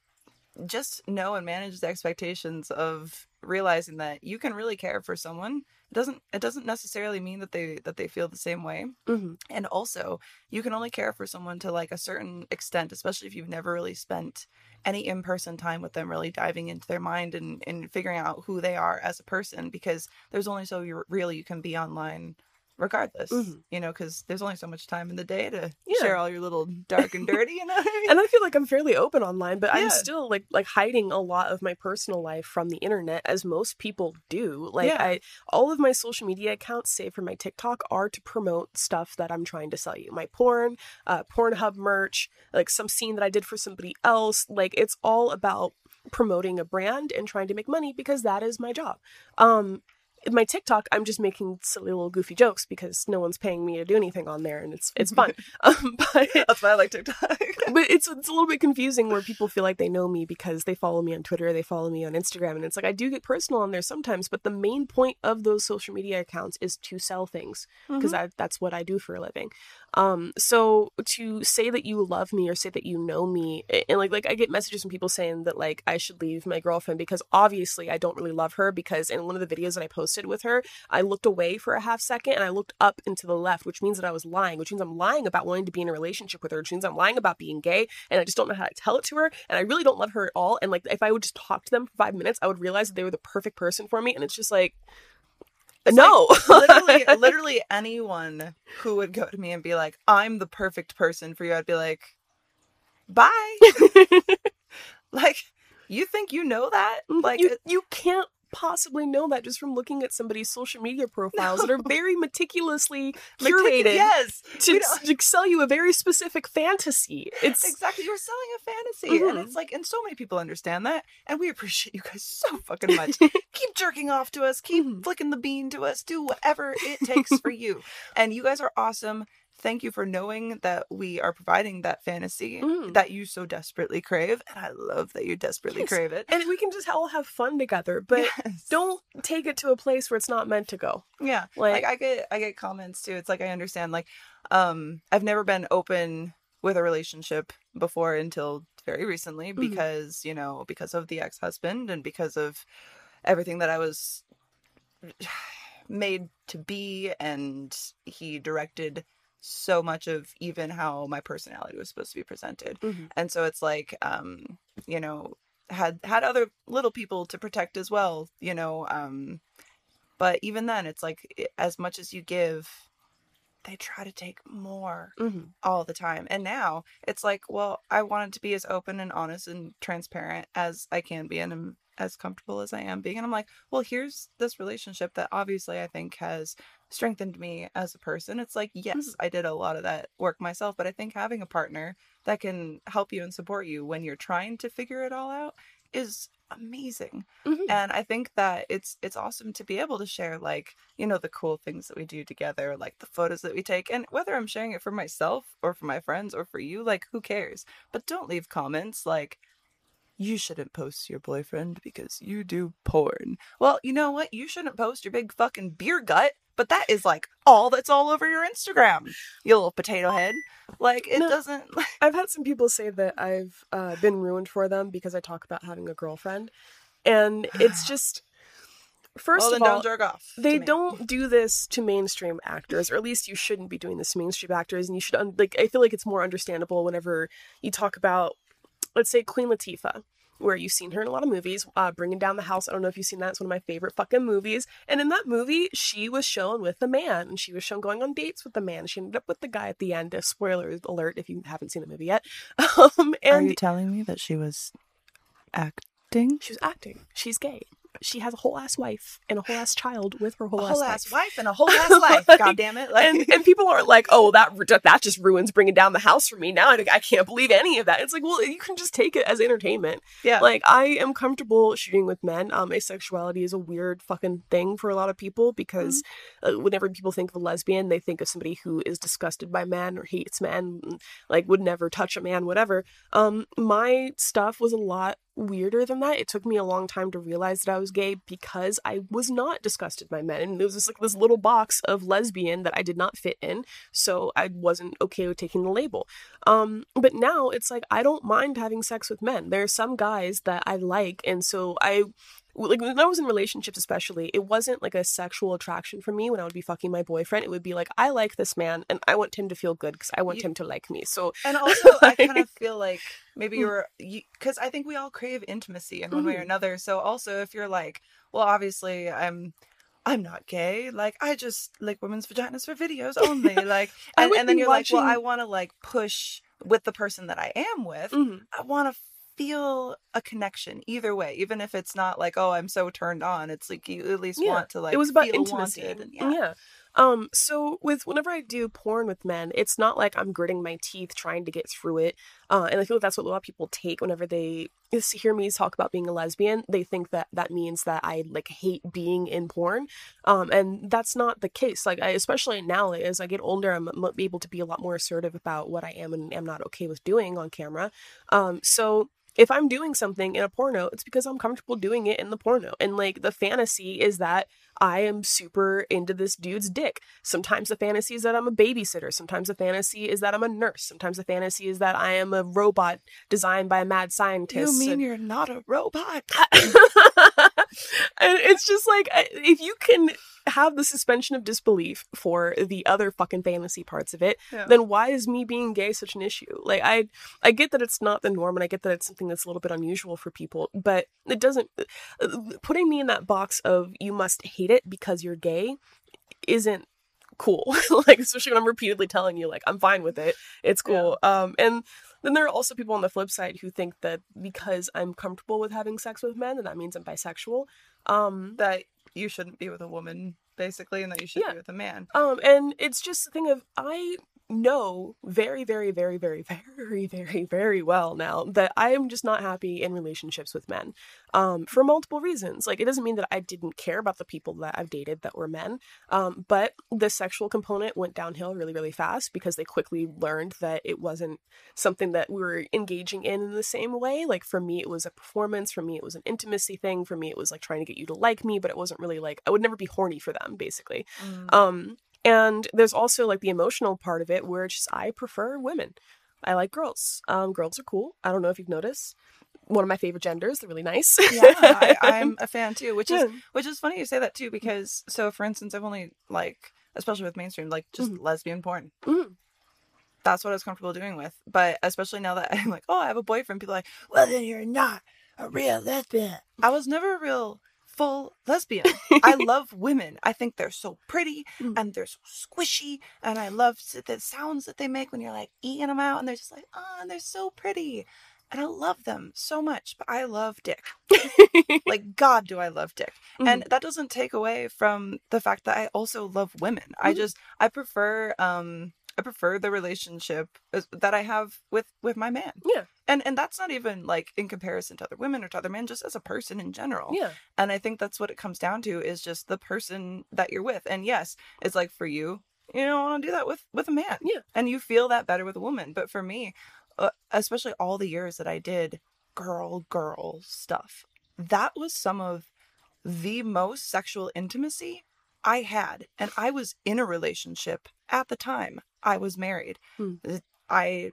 just know and manage the expectations of realizing that you can really care for someone it doesn't it doesn't necessarily mean that they that they feel the same way Mhm. and also you can only care for someone to like a certain extent especially if you've never really spent any in-person time with them really diving into their mind and, and figuring out who they are as a person because there's only so you really you can be online regardless Mhm. you know because there's only so much time in the day to Yeah. share all your little dark and dirty you know I mean? and I feel like I'm fairly open online, but Yeah. I'm still like like hiding a lot of my personal life from the internet, as most people do. Like Yeah. I, all of my social media accounts, save for my TikTok, are to promote stuff that I'm trying to sell you. My porn, uh, Pornhub merch, like some scene that I did for somebody else. Like it's all about promoting a brand and trying to make money because that is my job. Um, my TikTok, I'm just making silly little goofy jokes because no one's paying me to do anything on there, and it's it's fun. um, but That's why I like TikTok. but it's it's a little bit confusing where people feel like they know me because they follow me on Twitter, they follow me on Instagram, and it's like I do get personal on there sometimes. But the main point of those social media accounts is to sell things because Mhm. that's what I do for a living. Um, so to say that you love me or say that you know me, and like like I get messages from people saying that like I should leave my girlfriend because obviously I don't really love her because in one of the videos that I posted with her, I looked away for a half second and I looked up and to the left, which means that I was lying, which means I'm lying about wanting to be in a relationship with her, which means I'm lying about being gay, and I just don't know how to tell it to her, and I really don't love her at all. And like if I would just talk to them for five minutes, I would realize that they were the perfect person for me, and it's just like No. literally, literally anyone who would go to me and be like, "I'm the perfect person for you," I'd be like, "Bye." like, you think you know that? Mm, like, you, you can't possibly know that just from looking at somebody's social media profiles that are very meticulously curated meticu- yes, to, to sell you a very specific fantasy. It's exactly. You're selling a fantasy, and Mhm. it's like, and so many people understand that, and we appreciate you guys so fucking much. keep jerking off to us, keep Mhm. flicking the bean to us, do whatever it takes for you. And you guys are awesome. Thank you for knowing that we are providing that fantasy Mhm. that you so desperately crave. And I love that you desperately Yes. crave it. and we can just all have fun together, but Yes. don't take it to a place where it's not meant to go. Yeah. Like, Like I get I get comments too. It's like I understand like um I've never been open with a relationship before until very recently Mhm. because, you know, because of the ex-husband and because of everything that I was made to be and he directed so much of even how my personality was supposed to be presented. Mhm. And so it's like um you know had had other little people to protect as well, you know, um but even then it's like as much as you give they try to take more Mhm. all the time. And now it's like, well, I wanted to be as open and honest and transparent as I can be and I'm as comfortable as I am being. And I'm like, well, here's this relationship that obviously I think has strengthened me as a person. It's like, yes, I did a lot of that work myself, but I think having a partner that can help you and support you when you're trying to figure it all out is amazing Mhm. and i think that it's it's awesome to be able to share like you know the cool things that we do together like the photos that we take and whether i'm sharing it for myself or for my friends or for you like who cares but don't leave comments like you shouldn't post your boyfriend because you do porn well you know what you shouldn't post your big fucking beer gut but that is like all that's all over your instagram you little potato head like it No. doesn't I've had some people say that I've uh, been ruined for them because I talk about having a girlfriend, and it's just first well of all don't jerk off they don't do this to mainstream actors or at least you shouldn't be doing this to mainstream actors and you should un- like i feel like it's more understandable whenever you talk about let's say queen latifah where you've seen her in a lot of movies uh, bringing down the house i don't know if you've seen that it's one of my favorite fucking movies. And in that movie she was shown with a man and she was shown going on dates with the man she ended up with the guy at the end uh, spoiler alert if you haven't seen the movie yet. Um, Are and you telling me that she was acting? she was acting. She's gay she has a whole ass wife and a whole ass child with her whole, a whole ass, ass wife. and a whole ass life. Like, God damn it! Like, and and people aren't like, oh, that that just ruins bringing down the house for me. Now I, I can't believe any of that. It's like, well, you can just take it as entertainment. yeah, Like I am comfortable shooting with men. Um, asexuality is a weird fucking thing for a lot of people because uh, whenever people think of a lesbian, they think of somebody who is disgusted by men or hates men, like would never touch a man, whatever. Um, my stuff was a lot weirder than that. It took me a long time to realize that I was gay because I was not disgusted by men, and there was just like this little box of lesbian that I did not fit in, so I wasn't okay with taking the label. Um, but now it's like I don't mind having sex with men. There are some guys that I like, and so I like when I was in relationships, especially, it wasn't like a sexual attraction for me when I would be fucking my boyfriend. It would be like I like this man, and I want him to feel good because I want You- him to like me. So and also I kind of feel like maybe Mm. you're because I think we all crave intimacy in one way or Mhm. another. So also if you're like, well, obviously I'm. I'm not gay. Like I just like women's vaginas for videos only. Like and, and then you're like, well, I want to like push with the person that I am with. mhm. I want to feel a connection either way, even if it's not like, oh, I'm so turned on. It's like you at least Yeah, want to like it was about feel intimacy. and- yeah. Um, so with whenever I do porn with men, it's not like I'm gritting my teeth trying to get through it. Uh, and I feel like that's what a lot of people take whenever they hear me talk about being a lesbian. They think that that means that I like hate being in porn. Um, and that's not the case. Like I, especially now as I get older, I'm able to be a lot more assertive about what I am and am not okay with doing on camera. Um, so if I'm doing something in a porno, it's because I'm comfortable doing it in the porno. And like the fantasy is that I am super into this dude's dick. Sometimes the fantasy is that I'm a babysitter. Sometimes the fantasy is that I'm a nurse. Sometimes the fantasy is that I am a robot designed by a mad scientist. You mean And- you're not a robot? and it's just like if you can have the suspension of disbelief for the other fucking fantasy parts of it Yeah. then why is me being gay such an issue? Like i i get that it's not the norm and i get that it's something that's a little bit unusual for people but it doesn't uh, putting me in that box of you must hate it because you're gay isn't cool. Like especially when i'm repeatedly telling you like i'm fine with it. It's cool. Um and then there are also people on the flip side who think that because i'm comfortable with having sex with men and that means i'm bisexual um that you shouldn't be with a woman, basically, and that you should Yeah. be with a man. um and it's just the thing of i know very very very very very very very well now that i am just not happy in relationships with men um for multiple reasons. Like it doesn't mean that i didn't care about the people that i've dated that were men um but the sexual component went downhill really really fast because they quickly learned that it wasn't something that we were engaging in in the same way. Like for me it was a performance. For me it was an intimacy thing. For me it was like trying to get you to like me but it wasn't really like i would never be horny for them basically. Um, and there's also like the emotional part of it where it's just I prefer women. I like girls. Um, girls are cool. I don't know if you've noticed. One of my favorite genders. They're really nice. yeah, I, I'm a fan too. Which is which is funny you say that too because so for instance, I've only like especially with mainstream like just lesbian porn. Mhm. That's what I was comfortable doing with. But especially now that I'm like, oh, I have a boyfriend, people are like, well, then you're not a real lesbian. I was never a real full lesbian. I love women. I think they're so pretty Mm. and they're so squishy, and I love the sounds that they make when you're like eating them out, and they're just like, oh, and they're so pretty. And I love them so much, but I love dick. like God, do I love dick? And that doesn't take away from the fact that I also love women. I Mhm. just I prefer um I prefer the relationship that I have with with my man. Yeah. And and that's not even like in comparison to other women or to other men, just as a person in general. yeah. And I think that's what it comes down to is just the person that you're with. And yes, it's like for you, you don't want to do that with with a man. Yeah. And you feel that better with a woman. But for me, uh, especially all the years that I did girl girl stuff, that was some of the most sexual intimacy I had. And I was in a relationship at the time. I was married. Hmm. I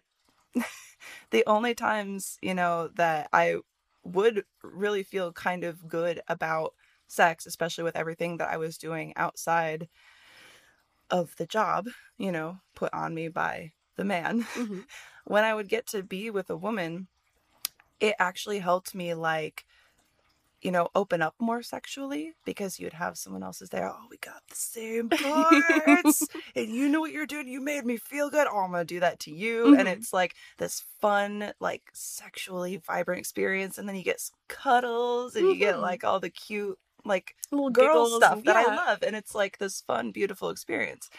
the only times, you know, that I would really feel kind of good about sex, especially with everything that I was doing outside of the job, you know, put on me by the man. Mhm. when I would get to be with a woman, it actually helped me like you know, open up more sexually because you'd have someone else's there. Oh, we got the same parts. and you know what you're doing. You made me feel good. Oh, I'm going to do that to you. And Mhm. it's like this fun, like sexually vibrant experience. And then you get some cuddles and you get Mhm. like all the cute, like Little girl stuff and- that I love. And it's like this fun, beautiful experience.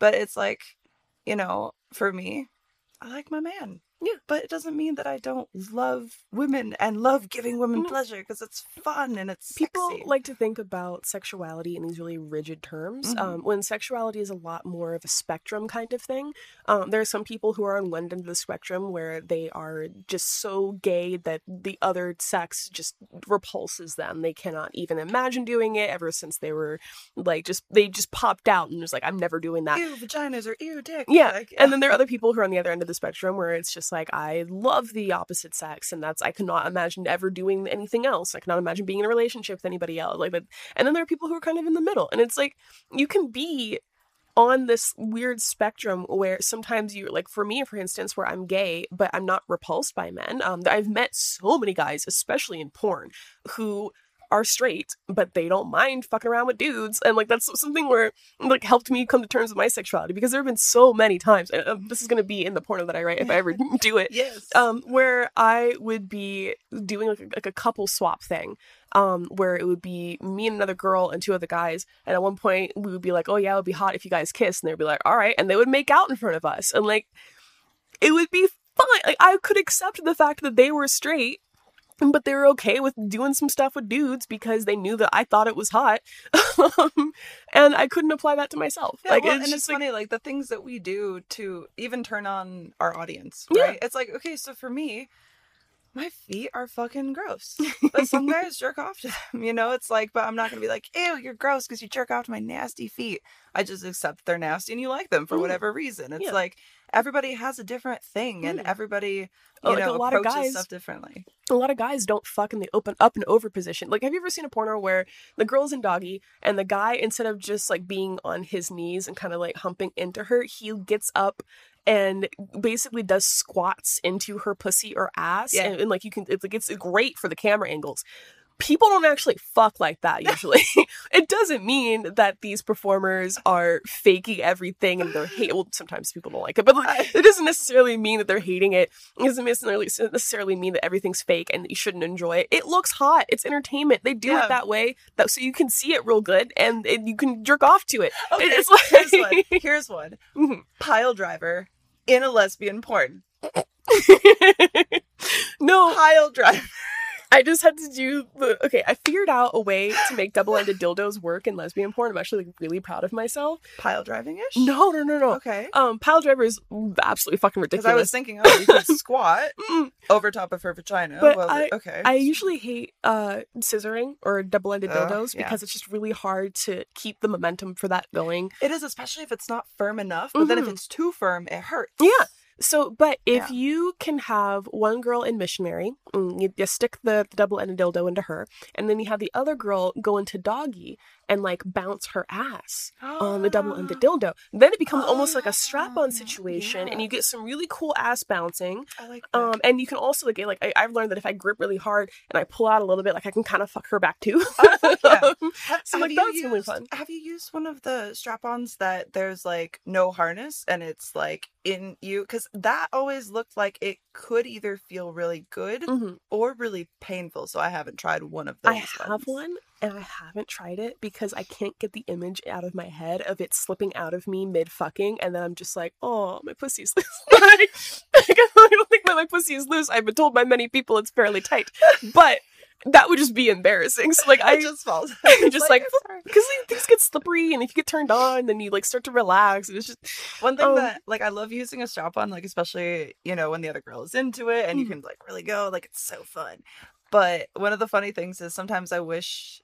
But it's like, you know, for me, I like my man. Yeah. But it doesn't mean that I don't love women and love giving women No. pleasure because it's fun and it's People sexy. like to think about sexuality in these really rigid terms. Mhm. Um, when sexuality is a lot more of a spectrum kind of thing. Um, there are some people who are on one end of the spectrum where they are just so gay that the other sex just repulses them. They cannot even imagine doing it ever since they were like just they just popped out and was like, I'm never doing that. ew vaginas or ew dick. Yeah. Like, And then there are other people who are on the other end of the spectrum where it's just like, I love the opposite sex, and that's, I cannot imagine ever doing anything else. I cannot imagine being in a relationship with anybody else. Like that. And then there are people who are kind of in the middle. And it's like, you can be on this weird spectrum where sometimes you like for me for instance where i'm gay but i'm not repulsed by men um i've met so many guys especially in porn who are straight, but they don't mind fucking around with dudes. And like that's something where like helped me come to terms with my sexuality because there have been so many times, and um, this is gonna be in the porno that I write if I ever do it. Yes. Um, where I would be doing like a, like a couple swap thing, um, where it would be me and another girl and two other guys, and at one point we would be like, "Oh yeah, it would be hot if you guys kissed," and they'd be like, "All right," and they would make out in front of us, and like it would be fine. Like I could accept the fact that they were straight, but they were okay with doing some stuff with dudes because they knew that I thought it was hot, Um, and I couldn't apply that to myself. Yeah, like well, it's and it's like, funny, like the things that we do to even turn on our audience, Yeah. right? It's like, okay, so for me, my feet are fucking gross. But some guys jerk off to them, you know? It's like, but I'm not gonna be like, ew, you're gross because you jerk off to my nasty feet. I just accept they're nasty and you like them for Mm. whatever reason. It's Yeah. like everybody has a different thing and Mm. everybody, you Oh, like, know, a lot of approaches guys- stuff differently. a lot of guys don't fuck in the open up and over position. Like, have you ever seen a porno where the girl's in doggy and the guy, instead of just like being on his knees and kind of like humping into her, he gets up and basically does squats into her pussy or ass. Yeah. And, and, like you can, it's like it's great for the camera angles. People don't actually fuck like that usually. it doesn't mean that these performers are faking everything and they're hate. Well, sometimes people don't like it, but like, it doesn't necessarily mean that they're hating it. It doesn't necessarily necessarily mean that everything's fake and that you shouldn't enjoy it. It looks hot. It's entertainment. They do Yeah. it that way that so you can see it real good and, and you can jerk off to it. Okay, It's here's one. Here's one. Mhm. Pile driver in a lesbian porn. no, Pile driver. I just had to do the okay. I figured out a way to make double-ended dildos work in lesbian porn. I'm actually like really proud of myself. Pile driving ish? No, no, no, no. Okay. Um, pile driver is absolutely fucking ridiculous. I was thinking, oh, you could squat over top of her vagina. But well, I- okay. I usually hate uh scissoring or double-ended dildos yeah. because it's just really hard to keep the momentum for that going. It is, especially if it's not firm enough. But then if Mhm. it's too firm, it hurts. Yeah. So, but if Yeah. you can have one girl in missionary, mm, you, you stick the, the double-ended dildo into her, and then you have the other girl go into doggy and like bounce her ass on the double-ended dildo, then it becomes almost like a strap-on Oh, situation, and you get some really cool ass bouncing. I like that. Um, and you can also like like I, I've learned that if I grip really hard and I pull out a little bit, like I can kind of fuck her back too. Oh, yeah. Um, Have, so, have like, that's used, really fun. Have you used one of the strap-ons that there's like no harness and it's like in you? Because that always looked like it could either feel really good mhm. or really painful. So I haven't tried one of those. I have one and I haven't tried it because I can't get the image out of my head of it slipping out of me mid fucking, and then I'm just like, oh, my pussy's loose. like, I don't think my, my pussy is loose. I've been told by many people it's fairly tight, but that would just be embarrassing. So like, I It just falls. Just like because things get slippery, and if you get turned on, then you like start to relax, and it's just One thing Um, that like I love using a strap on, like especially you know when the other girl is into it and you Mhm. can like really go, like it's so fun. But one of the funny things is sometimes I wish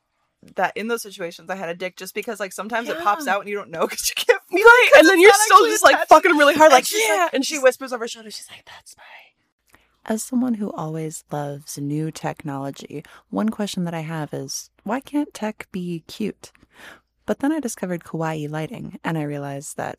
that in those situations I had a dick just because like sometimes it pops out and you don't know because you can't. feel it and then you're still actually just like fucking them really hard, like and she's yeah, and she whispers over her shoulder. She's like, "That's my." As someone who always loves new technology, one question that I have is why can't tech be cute? But then I discovered kawaii lighting and I realized that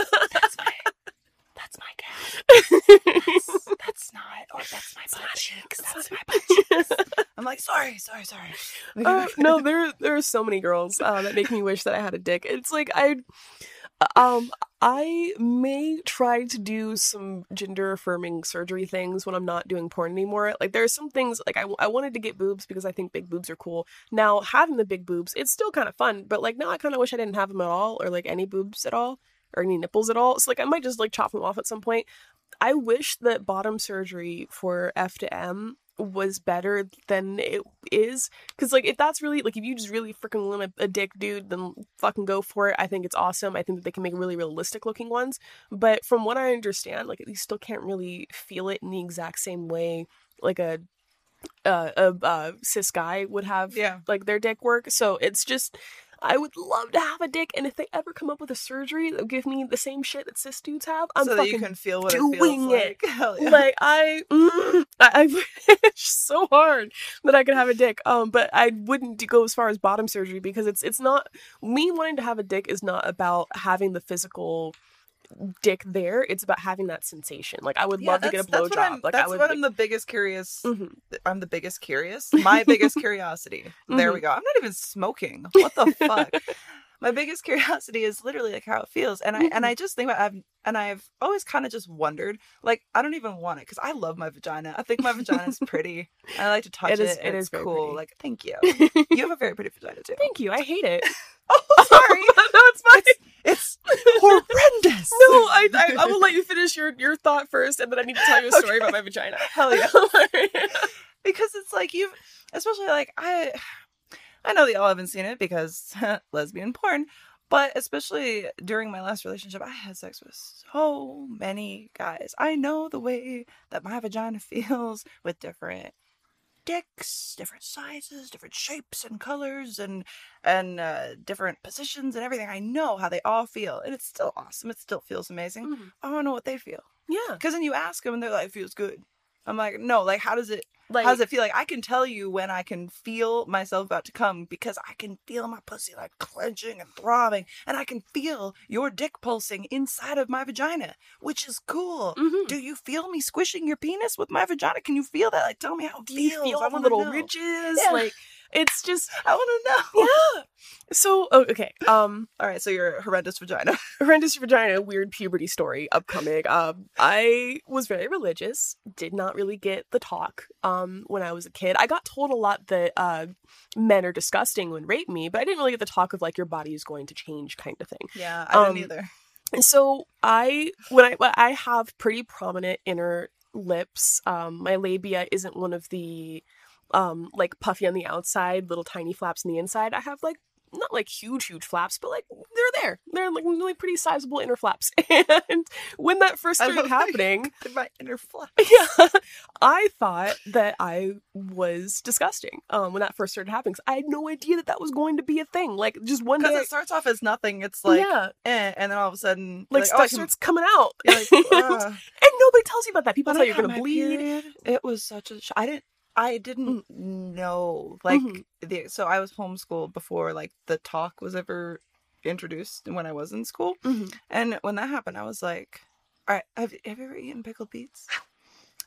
That's my. Cat. That's, that's not. Or that's my butt cheeks. That's my butt cheeks. I'm like, sorry, sorry, sorry. Uh, no, there there are so many girls uh, that make me wish that I had a dick. It's like I, um, I may try to do some gender affirming surgery things when I'm not doing porn anymore. Like there are some things like I, I wanted to get boobs because I think big boobs are cool. Now having the big boobs, it's still kind of fun, but like now I kind of wish I didn't have them at all or like any boobs at all or any nipples at all. So like I might just like chop them off at some point. I wish that bottom surgery for F to M was better than it is because like if that's really like if you just really freaking want a, a dick dude then fucking go for it i think it's awesome i think that they can make really realistic looking ones but from what i understand like you still can't really feel it in the exact same way like a uh, a, a cis guy would have Yeah. like their dick work. So it's just I would love to have a dick, and if they ever come up with a surgery that'll give me the same shit that cis dudes have, I'm so fucking you can feel what it doing feels it. like. Yeah. like I, mm, I, I wish so hard that I could have a dick. Um, but I wouldn't go as far as bottom surgery because it's it's not me wanting to have a dick is not about having the physical dick there. It's about having that sensation. Like I would Yeah, love to get a blowjob. Like that's I would. what like- I'm the biggest curious. Mhm. I'm the biggest curious. My biggest curiosity. There Mm-hmm. we go. I'm not even smoking. What the fuck? My biggest curiosity is literally like how it feels, and I Mm-hmm. and I just think about I've and I've always kind of just wondered. Like I don't even want it because I love my vagina. I think my vagina is pretty. I like to touch it. it. Is, it, it is cool. pretty. Like thank you. You have a very pretty vagina too. Thank you. I hate it. oh, sorry. no, it's fine. It's horrendous. No, I, I I will let you finish your your thought first, and then I need to tell you a story about my vagina. Hell yeah. because it's like you've especially like i i know that y'all haven't seen it because lesbian porn but especially during my last relationship i had sex with so many guys. I know the way that my vagina feels with different dicks different sizes different shapes and colors and and uh, different positions and everything. I know how they all feel and it's still awesome. It still feels amazing. Mhm. i want to know what they feel. Yeah, because then you ask them and they're like it feels good. I'm like no like how does it like how does it feel like? I can tell you when I can feel myself about to come because I can feel my pussy like clenching and throbbing, and I can feel your dick pulsing inside of my vagina, which is cool. Mhm. Do you feel me squishing your penis with my vagina? Can you feel that? Like, tell me how it Do you feels. feel I wanna little know. ridges? Yeah. Like it's just I want to know. yeah. So oh, okay, um, All right, so your horrendous vagina. horrendous vagina, weird puberty story upcoming. Um, I was very religious. Did not really get the talk. Um, when I was a kid, I got told a lot that uh, men are disgusting when rape me, but I didn't really get the talk of like your body is going to change kind of thing. Yeah, I Um, didn't either. And so I when I when I have pretty prominent inner lips. Um, my labia isn't one of the um like puffy on the outside, little tiny flaps on the inside. I have like not like huge, huge flaps, but like they're there. They're like really pretty sizable inner flaps. And when that first started love that you happening, In my inner flesh. yeah, I thought that I was disgusting. Um, when that first started happening. I had no idea that that was going to be a thing. Like just one Because day, it starts off as nothing. It's like, yeah, eh, and then all of a sudden, like, you're stuff oh, can- starts coming out. like, "Ugh." And nobody tells you about that. People you you're gonna bleed. period, it was such a. Sh- I didn't. I didn't know. Like Mhm. the. So I was homeschooled before like the talk was ever introduced when I was in school, Mhm. and when that happened, I was like, "All right, have, have you ever eaten pickled beets?"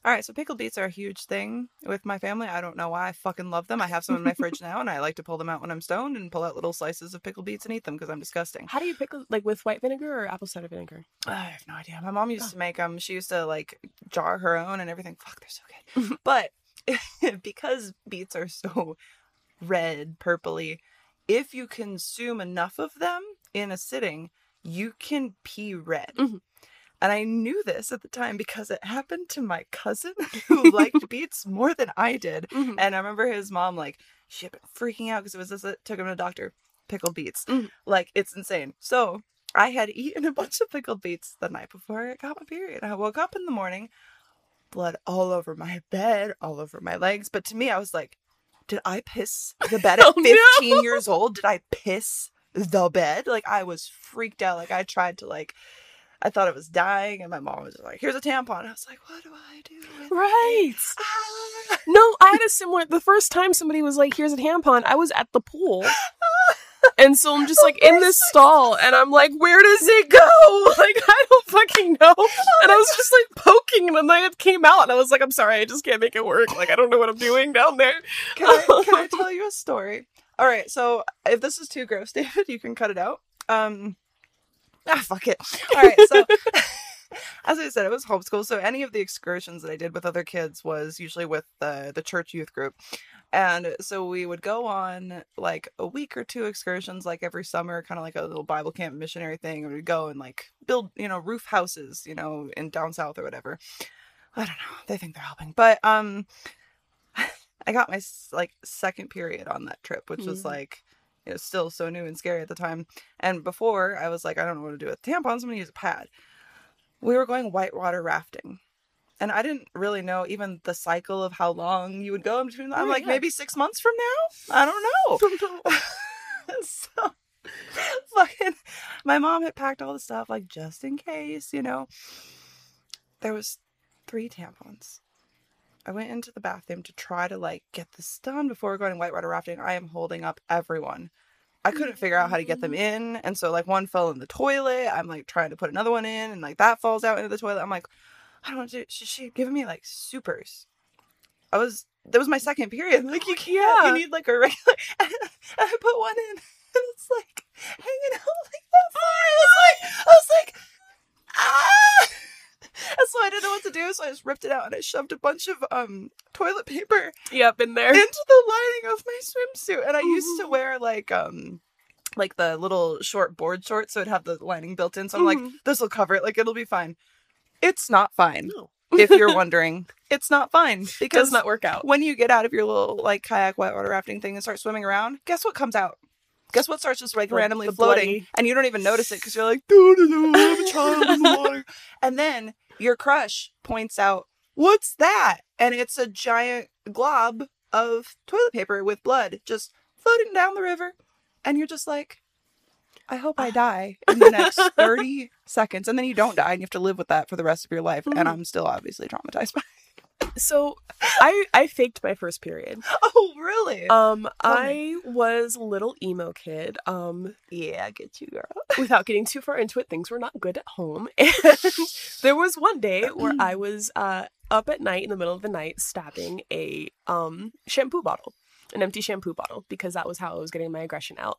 All right, so pickled beets are a huge thing with my family. I don't know why. I fucking love them. I have some in my fridge now, and I like to pull them out when I'm stoned and pull out little slices of pickled beets and eat them because I'm disgusting. How do you pickle like with white vinegar or apple cider vinegar? I have no idea. My mom used Oh. to make them. She used to like jar her own and everything. Fuck, they're so good. but because beets are so red, purpley, if you consume enough of them in a sitting, you can pee red. Mhm. And I knew this at the time because it happened to my cousin who liked beets more than I did. Mhm. And I remember his mom, like, she had been freaking out because it was this that took him to the doctor. Pickled beets. Mhm. Like, it's insane. So I had eaten a bunch of pickled beets the night before I got my period. I woke up in the morning, blood all over my bed, all over my legs. But to me, I was like, did I piss the bed at Oh, no. 15 years old? Did I piss the bed? Like, I was freaked out. Like, I tried to, like, I thought I was dying. And my mom was like, here's a tampon. I was like, what do I do? with Right. Ah. No, I had a similar. The first time somebody was like, "Here's a tampon," I was at the pool, and so I'm just like in this stall, and I'm like, "Where does it go?" Like I don't fucking know. And I was just like poking, and then it came out, and I was like, "I'm sorry, I just can't make it work. Like I don't know what I'm doing down there." Can I, can I tell you a story? All right, so if this is too gross, David, you can cut it out. Um, ah, fuck it. All right, so as I said, it was homeschool, so any of the excursions that I did with other kids was usually with the the church youth group, and so we would go on like a week or two excursions, like every summer, kind of like a little Bible camp missionary thing. And we'd go and like build, you know, roof houses, you know, in down south or whatever. I don't know. They think they're helping, but um. I got my like second period on that trip, which was Mhm. like it was still so new and scary at the time. And before I was like, I don't know what to do with tampons. I'm gonna use a pad. We were going whitewater rafting, and I didn't really know even the cycle of how long you would go in between. I'm Oh, like yeah. maybe six months from now. I don't know. so fucking my mom had packed all the stuff like just in case, you know. There was three tampons. I went into the bathroom to try to like get this done before going whitewater rafting. I am holding up everyone. I couldn't figure out how to get them in, and so like one fell in the toilet. I'm like trying to put another one in, and like that falls out into the toilet. I'm like, I don't want to. do She she given me like supers. I was that was my second period. Like you can't. Yeah. You need like a regular. And I put one in, and it's like hanging out like that far. I was like, I was like, ah. And so I didn't know what to do, so I just ripped it out and I shoved a bunch of um toilet paper Yep, in there. into the lining of my swimsuit. And I used to wear like um like the little short board shorts, so it'd have the lining built in. So I'm like, Mhm. this will cover it. Like it'll be fine. It's not fine. No. if you're wondering, it's not fine because Does not work out. when you get out of your little like kayak whitewater rafting thing and start swimming around, guess what comes out? Guess what starts just like Like randomly the floating bloody- and you don't even notice it because you're like, I have a child in the water. And then your crush points out, what's that? And it's a giant glob of toilet paper with blood just floating down the river. And you're just like, I hope I die in the next 30 seconds. And then you don't die and you have to live with that for the rest of your life. Mhm. And I'm still obviously traumatized by So I I faked my first period. Oh, really? Um, Tell I was a little emo kid. Um, yeah, get you, girl. without getting too far into it, things were not good at home. And there was one day where I was uh, up at night in the middle of the night stabbing a um, shampoo bottle, an empty shampoo bottle, because that was how I was getting my aggression out.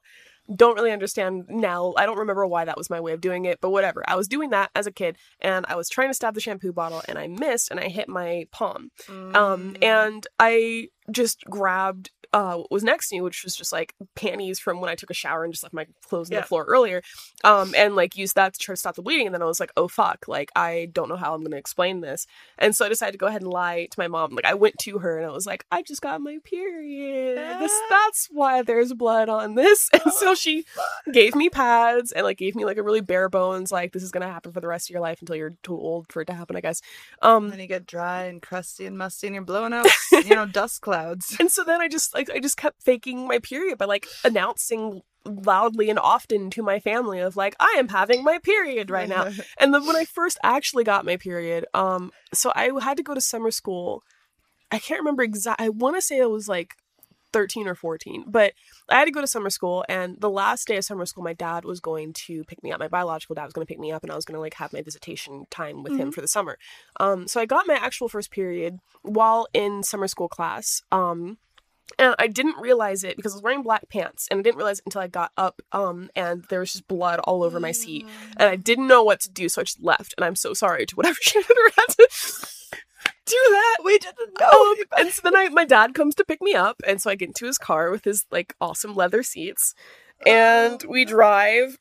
Don't really understand now. I don't remember why that was my way of doing it, but whatever. I was doing that as a kid, and I was trying to stab the shampoo bottle, and I missed, and I hit my palm. Mm. Um, and I just grabbed uh what was next to me, which was just like panties from when I took a shower and just left my clothes on Yeah. the floor earlier. Um, and like used that to try to stop the bleeding. And then I was like, oh fuck, like I don't know how I'm gonna explain this. And so I decided to go ahead and lie to my mom. Like I went to her and I was like, I just got my period. This Ah. that's why there's blood on this. And so she gave me pads and like gave me like a really bare bones, like this is gonna happen for the rest of your life until you're too old for it to happen, I guess. Um And then you get dry and crusty and musty, and you're blowing out, you know, dust clouds. And so then I just like I just kept faking my period by like announcing loudly and often to my family of like I am having my period right now. And then when I first actually got my period, um so I had to go to summer school. I can't remember exact I want to say it was like 13 or 14, but I had to go to summer school and the last day of summer school my dad was going to pick me up. My biological dad was going to pick me up and I was going to like have my visitation time with him for the summer. Um so I got my actual first period while in summer school class. Um and I didn't realize it because I was wearing black pants, and I didn't realize it until I got up. Um, and there was just blood all over my seat, and I didn't know what to do, so I just left. And I'm so sorry to whatever she had to do that. we didn't know. Um, and so then I, my dad comes to pick me up, and so I get into his car with his like awesome leather seats, and we drive.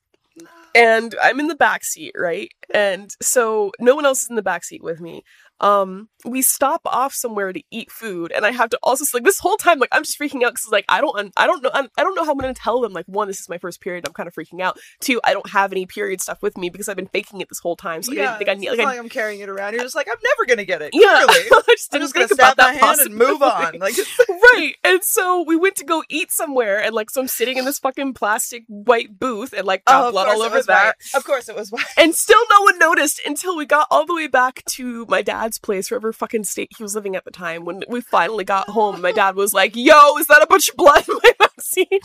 And I'm in the back seat, right? And so no one else is in the back seat with me. Um, we stop off somewhere to eat food, and I have to also like this whole time, like I'm just freaking out because like I don't, I don't know, I don't know how I'm gonna tell them. Like one, this is my first period, I'm kind of freaking out. Two, I don't have any period stuff with me because I've been faking it this whole time. So like, I didn't think I need. Like, I, like I'm carrying it around. You're just like, I'm never gonna get it. yeah, Clearly. I just I'm just gonna stab my that hand and move on. Like, right. And so we went to go eat somewhere, and like, so I'm sitting in this fucking plastic white booth, and like, got oh, blood all over that. white. Of course it was white. And still no one noticed until we got all the way back to my dad's place, wherever fucking state he was living at the time. When we finally got home, my dad was like, "Yo, is that a bunch of blood in my backseat?"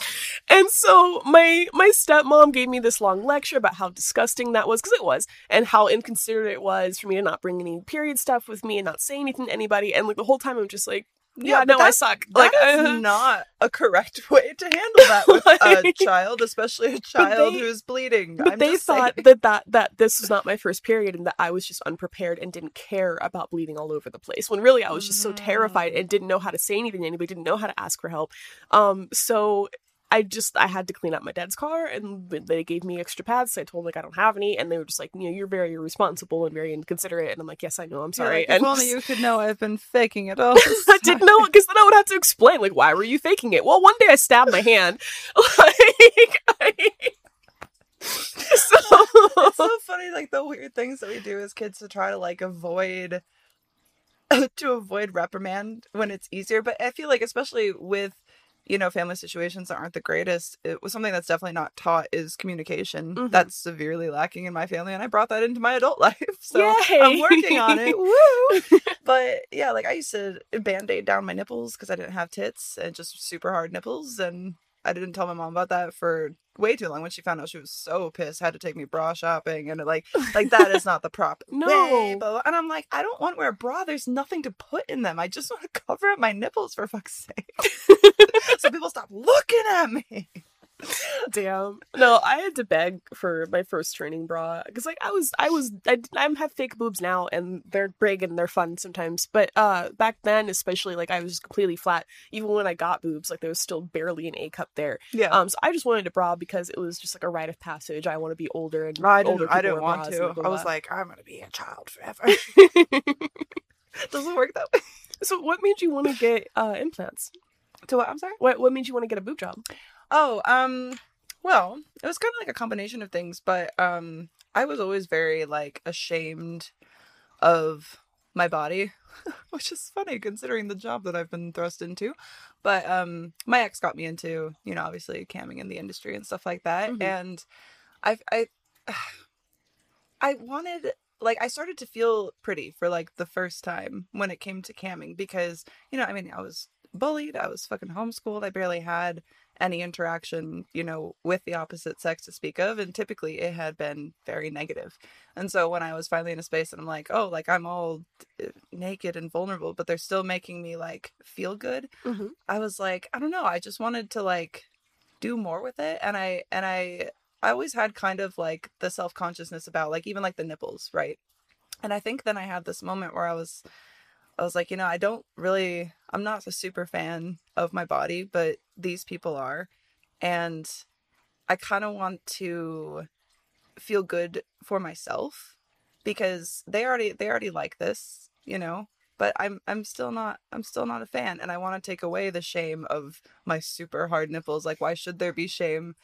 And so my my stepmom gave me this long lecture about how disgusting that was, because it was, and how inconsiderate it was for me to not bring any period stuff with me and not say anything to anybody. And like the whole time, I'm just like, "Yeah, but no, I suck." Like, Like, that is uh, not a correct way to handle that with a child, especially a child they- who's bleeding. But I'm they just thought saying. that, that that this was not my first period and that I was just unprepared and didn't care about bleeding all over the place. When really I was just so terrified and didn't know how to say anything to anybody, didn't know how to ask for help. Um, so I just I had to clean up my dad's car and they gave me extra pads. So I told them like I don't have any, and they were just like, you know, you're very irresponsible and very inconsiderate. And I'm like, yes, I know, I'm sorry. like, and if only you could know I've been faking it all. I didn't know because then I would have to explain like why were you faking it? Well, one day I stabbed my hand. like, I... so it's so funny, like the weird things that we do as kids to try to like avoid to avoid reprimand when it's easier. But I feel like, especially with you know family situations that aren't the greatest, it was something that's definitely not taught is communication. Mhm. That's severely lacking in my family, and I brought that into my adult life. So Yay! I'm working on it. Woo! but yeah, like I used to band aid down my nipples because I didn't have tits and just super hard nipples, and I didn't tell my mom about that for way too long. When she found out, she was so pissed. Had to take me bra shopping, and like, like that is not the proper No. way. But, and I'm like, I don't want to wear a bra. There's nothing to put in them. I just want to cover up my nipples for fuck's sake. so people stop looking at me. Damn. No, I had to beg for my first training bra because, like, I was, I was, I, I have fake boobs now, and they're big and they're fun sometimes. But uh, back then, especially, like, I was completely flat. Even when I got boobs, like, there was still barely an A cup there. Yeah. Um, so I just wanted a bra because it was just like a rite of passage. I want to be older and I older didn't, I didn't want to. I was like, I'm gonna be a child forever. Doesn't work that way. so what made you want to get uh implants? To what? I'm sorry. What what made you want to get a boob job? Oh, um, well, it was kind of like a combination of things, but um, I was always very like ashamed of my body, which is funny considering the job that I've been thrust into. But um, my ex got me into, you know, obviously camming in the industry and stuff like that, Mhm. and I, I, I wanted. Like I started to feel pretty for like the first time when it came to camming because you know I mean I was bullied I was fucking homeschooled I barely had any interaction, you know, with the opposite sex to speak of. And typically it had been very negative. And so when I was finally in a space and I'm like, oh, like I'm all uh, naked and vulnerable, but they're still making me like feel good, Mhm. I was like, I don't know. I just wanted to like do more with it. And I, and I, I always had kind of like the self consciousness about like even like the nipples, right? And I think then I had this moment where I was, I was like, you know, I don't really, I'm not a super fan of my body, but these people are. And I kind of want to feel good for myself because they already, they already like this, you know, but I'm, I'm still not, I'm still not a fan. And I want to take away the shame of my super hard nipples. Like, why should there be shame?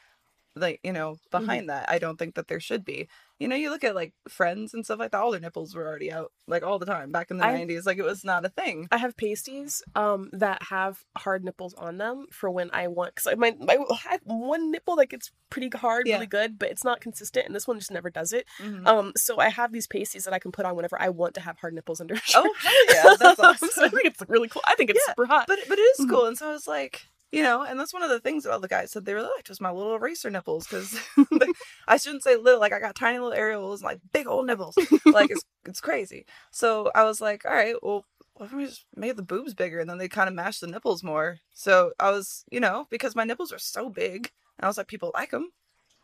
Like, you know, behind that, I don't think that there should be. You know, you look at like friends and stuff like that, all their nipples were already out like all the time back in the I- 90s. Like, it was not a thing. I have pasties um that have hard nipples on them for when I want because my, my I have one nipple that gets pretty hard Yeah. really good but it's not consistent and this one just never does it Mhm. um so I have these pasties that I can put on whenever I want to have hard nipples under. Oh, hell yeah. That's awesome. so I think it's really cool I think it's Yeah, super hot but but it is Mhm. cool. And so I was like, you know, and that's one of the things that all the guys said they really liked was my little eraser nipples because I shouldn't say little, like I got tiny little areolas and like big old nipples, like it's it's crazy. So I was like, all right, well. What if we just made the boobs bigger and then they kind of match the nipples more? So I was, you know, because my nipples are so big, and I was like, people like them.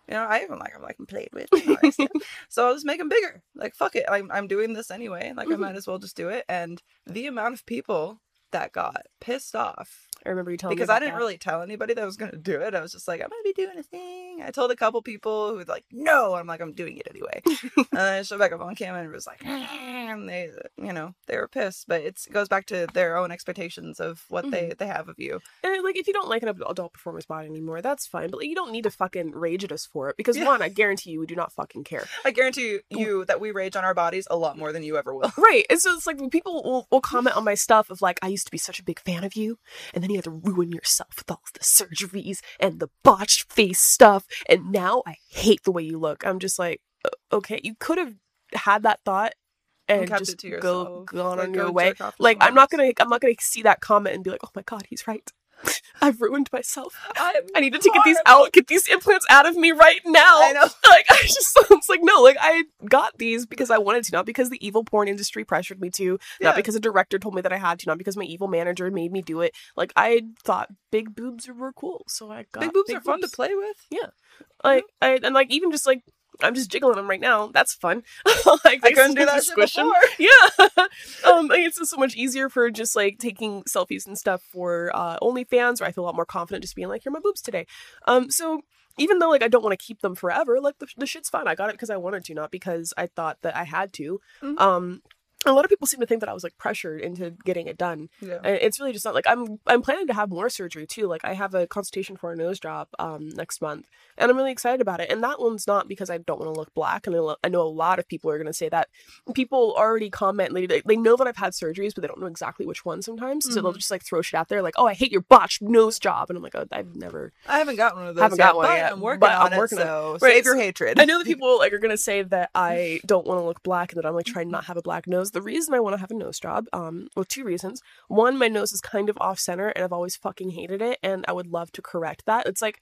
You know, I even like them, like them played with. and all that stuff. so I was making bigger. Like, fuck it, I'm I'm doing this anyway. Like, I Mhm. might as well just do it. And the amount of people that got pissed off I remember you telling me. because me I didn't that. really tell anybody that I was going to do it. I was just like, I'm going to be doing a thing. I told a couple people who were like, no. I'm like, I'm doing it anyway. and then I showed back up on camera and it was like, and they, you know, they were pissed. But it's, it goes back to their own expectations of what Mm-hmm. they, they have of you. And like, if you don't like an adult performance body anymore, that's fine. But like, you don't need to fucking rage at us for it because Yeah. one, I guarantee you, we do not fucking care. I guarantee you, you that we rage on our bodies a lot more than you ever will. Right. And so it's like people will, will comment on my stuff of like, I used to be such a big fan of you, and then you had to ruin yourself with all the surgeries and the botched face stuff, and now I hate the way you look. I'm just like, okay, you could have had that thought and, kept just go gone Like, on go your way. jerk off to Like I'm not gonna I'm not gonna see that comment and be like, oh my god, he's right. I've ruined myself. I'm I needed to get these out, get these implants out of me right now. I know. Like I just it's like no, like I got these because I wanted to, not because the evil porn industry pressured me to, Yeah. not because a director told me that I had to, not because my evil manager made me do it. Like I thought big boobs were cool, so I got Big boobs are fun to play with. Yeah, like I and like even just like I'm just jiggling them right now. That's fun. like I couldn't do that squish before. Yeah. um, it's just so much easier for just like taking selfies and stuff for uh, OnlyFans, where I feel a lot more confident just being like, here are my boobs today. Um, so even though like I don't want to keep them forever, like the, the shit's fun. I got it because I wanted to, not because I thought that I had to. Mhm. Um, a lot of people seem to think that I was like pressured into getting it done. Yeah. And it's really just not like I'm I'm planning to have more surgery too. Like I have a consultation for a nose job um next month and I'm really excited about it. And that one's not because I don't want to look black and I lo- I know a lot of people are going to say that. People already comment they, they know that I've had surgeries but they don't know exactly which one sometimes. So they'll Mhm. just like throw shit out there like, "Oh, I hate your botched nose job." And I'm like, oh, "I've never I haven't gotten one of those. I haven't yet, got one but yet, I'm working but on I'm it. working on it. so Right, save your hatred. I know that people like are gonna say that I don't want to look black and that I'm like trying not to not have a black nose. The reason I want to have a nose job, um, well, two reasons. One, my nose is kind of off center, and I've always fucking hated it, and I would love to correct that. It's like,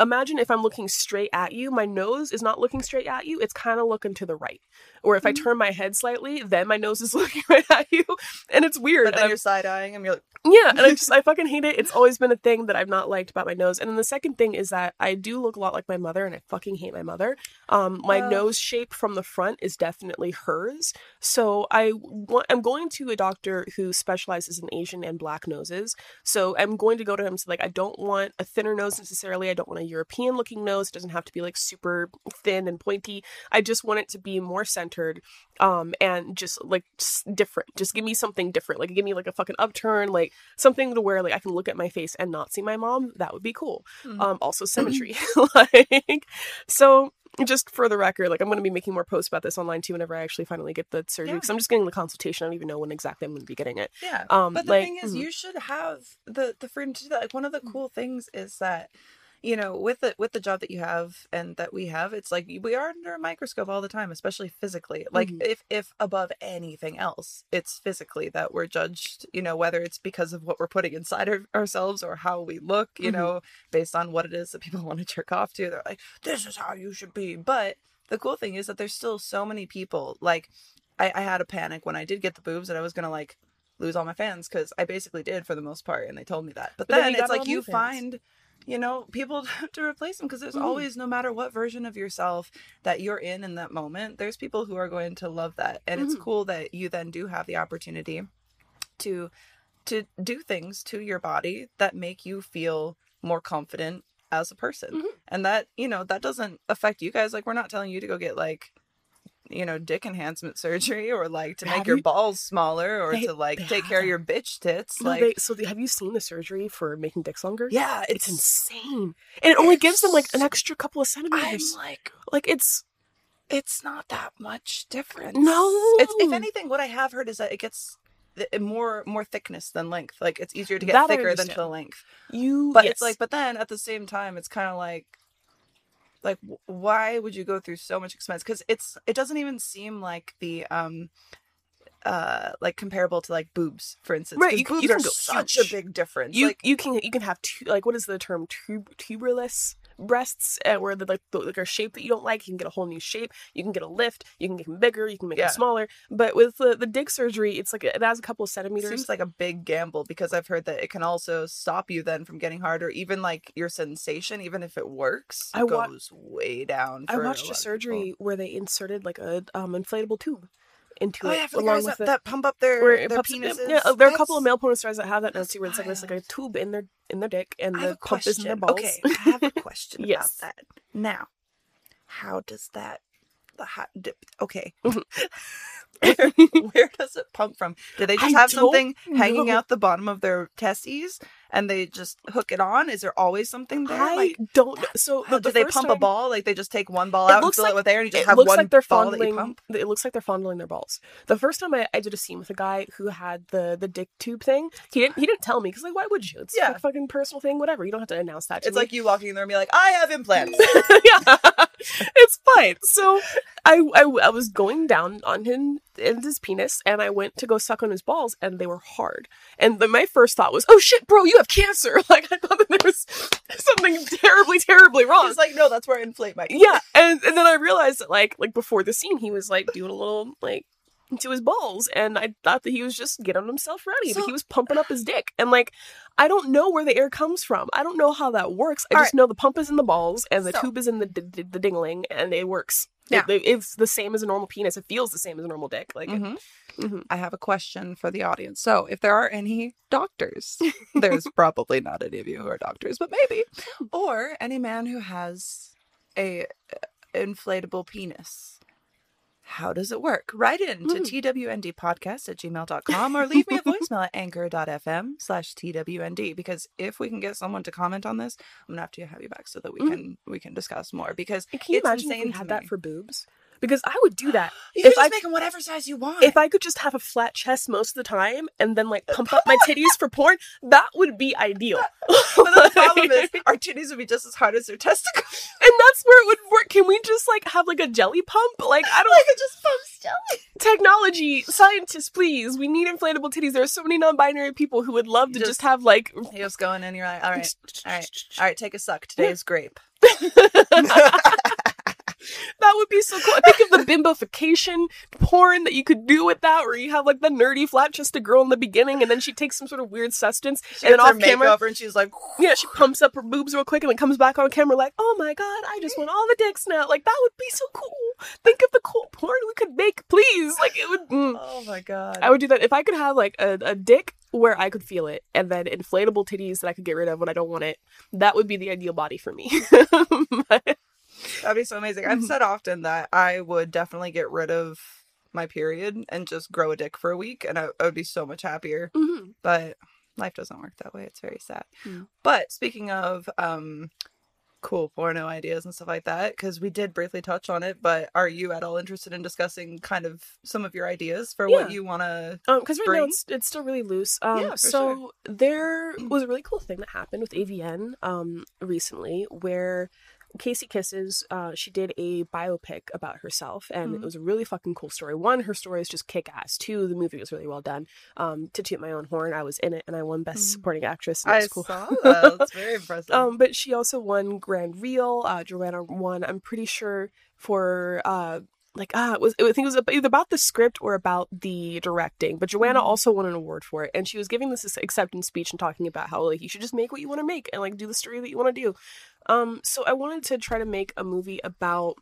imagine if I'm looking straight at you, my nose is not looking straight at you; it's kind of looking to the right. Or if I turn my head slightly, then my nose is looking right at you, and it's weird. but then you're side eyeing and You're like, yeah, and I just I fucking hate it. It's always been a thing that I've not liked about my nose. And then the second thing is that I do look a lot like my mother, and I fucking hate my mother. Um, my Uh. nose shape from the front is definitely hers. So I want I'm going to a doctor who specializes in Asian and black noses. So I'm going to go to him. So like I don't want a thinner nose necessarily. I don't want a European looking nose. It doesn't have to be like super thin and pointy. I just want it to be more centered um and just like different just give me something different like give me like a fucking upturn like something to where like i can look at my face and not see my mom that would be cool Mhm. um also symmetry like so just for the record like i'm going to be making more posts about this online too whenever i actually finally get the surgery Yeah. because i'm just getting the consultation i don't even know when exactly i'm going to be getting it yeah. um But the like thing is, mhm. you should have the the freedom to do that. Like one of the Mm-hmm. cool things is that, you know, with the with the job that you have and that we have, it's like we are under a microscope all the time, especially physically. Like Mhm. if if above anything else, it's physically that we're judged. You know, whether it's because of what we're putting inside our, ourselves or how we look. You Mhm. know, based on what it is that people want to jerk off to. They're like, this is how you should be. But the cool thing is that there's still so many people. Like, I, I had a panic when I did get the boobs that I was gonna like lose all my fans because I basically did for the most part, and they told me that. But, But then then, it's like you fans. find, you know, people to replace them because there's Mhm. always, no matter what version of yourself that you're in in that moment, there's people who are going to love that, and it's Mhm. cool that you then do have the opportunity to to do things to your body that make you feel more confident as a person Mhm. and that you know that doesn't affect you guys like we're not telling you to go get like you know dick enhancement surgery or like to Have make your balls smaller or They- to like take care of your bitch tits No, like they, so they, have you seen the surgery for making dicks longer? Yeah it's it's, insane and it only gives them like an extra couple of centimeters. I'm like like it's it's not that much difference. No. it's if anything what i have heard is that it gets th- more more thickness than length like it's easier to get That thicker than to length. You but yes. it's like but then at the same time it's kind of like like why would you go through so much expense because it's it doesn't even seem like the um uh like comparable to like boobs for instance Right, you can- boobs you can are such huge. a big difference you like you can you can have two like what is the term tub- tuberless breasts uh, where the like the, like a shape that you don't like you can get a whole new shape. You can get a lift. You can get them bigger. You can make Yeah. them smaller. But with the, the dick surgery it's like it has a couple of centimeters. Seems like a big gamble because I've heard that it can also stop you then from getting hard or even like your sensation, even if it works, I wa- goes way down. I for watched lot a of surgery where they inserted like a um inflatable tube into Oh it yeah, for along with that, it. that pump up their, where their penises. yeah, uh, there are a couple of male porn stars that have that now that's too, where it's like there's like a tube in their in their dick, and the pump is in their question. balls. Okay, I have a question Yes. about that. Now, how does that hot dip? Okay, Mhm. where, where does it pump from? Do they just I have something hanging out the bottom of their testes and they just hook it on? Is there always something there? I like, don't know. So the, do the they pump a ball? Like they just take one ball out and fill like- it with air, and you just it have looks one like they're ball that fondling. pump. It looks like they're fondling their balls. The first time I, I did a scene with a guy who had the the dick tube thing, he didn't he didn't tell me because like why would you? It's Yeah. a fucking personal thing. Whatever. You don't have to announce that. To It's me. like you walking in there and be like, "I have implants." yeah, it's fine. So I, I I was going down on him and his penis, and I went to go suck on his balls, and they were hard. And then my first thought was, "Oh shit, bro, you have cancer!" Like I thought that there was something terribly, terribly wrong. He's like, "No, that's where I inflate my." yeah, and and then I realized that like like before the scene, he was like doing a little like to his balls, and I thought that he was just getting himself ready, but he was pumping up his dick, and like I don't know where the air comes from. I don't know how that works. I just know the pump is in the balls, and the So- tube is in the d- d- the dingling, and it works. Yeah. It- it's the same as a normal penis. It feels the same as a normal dick. Like Mhm. Mhm. I have a question for the audience. So, if there are any doctors, there's probably not any of you who are doctors, but maybe, or any man who has a uh, inflatable penis, how does it work? Write in to twndpodcast at gmail.com or leave me a voicemail at anchor.fm slash twnd because if we can get someone to comment on this, I'm gonna have to have you back so that we Mhm. can we can discuss more because Can you it's imagine if insane we had that for boobs? Because I would do that. you if can I just make them whatever size you want. if I could just have a flat chest most of the time and then like pump up my titties for porn, that would be ideal. but the problem is our titties would be just as hard as their testicles. and that's where it would work. Can we just like have like a jelly pump? Like I don't like could just pump jelly. technology scientists, please. We need inflatable titties. There are so many non-binary people who would love to just, Just- have like He was going and you're like, all right, all right, all right, take a suck. Today's grape. That would be so cool. I think of the bimbofication porn that you could do with that, where you have like the nerdy flat chested girl in the beginning, and then she takes some sort of weird sustenance, She and then off camera, and she's like, yeah, she pumps up her boobs real quick, and then comes back on camera like, "Oh my god, I just want all the dicks now." Like that would be so cool. Think of the cool porn we could make, please. Like it would. mm. oh my god. I would do that if I could have like a, a dick where I could feel it, and then inflatable titties that I could get rid of when I don't want it. That would be the ideal body for me. But- That'd be so amazing. I've said often that I would definitely get rid of my period and just grow a dick for a week, and I, I would be so much happier. Mhm. But life doesn't work that way. It's very sad. Mm. But speaking of um, cool porno ideas and stuff like that, because we did briefly touch on it, but are you at all interested in discussing kind of some of your ideas for Yeah. what you want to? Um, because right now it's, it's still really loose. Um, Yeah, so there was a really cool thing that happened with AVN um recently where Casey Kisses, uh, she did a biopic about herself, and it Mhm. was a really fucking cool story. One, her story is just kick ass. Two, the movie was really well done. Um, to toot my own horn, I was in it, and I won Best Mhm. Supporting Actress. I cool. saw that. That's very impressive. Um, but she also won Grand Reel. Uh, Joanna won. I'm pretty sure for uh, like ah, it was I think it was either about the script or about the directing. But Joanna Mhm. also won an award for it, and she was giving this acceptance speech and talking about how like you should just make what you want to make and like do the story that you want to do. Um, so I wanted to try to make a movie about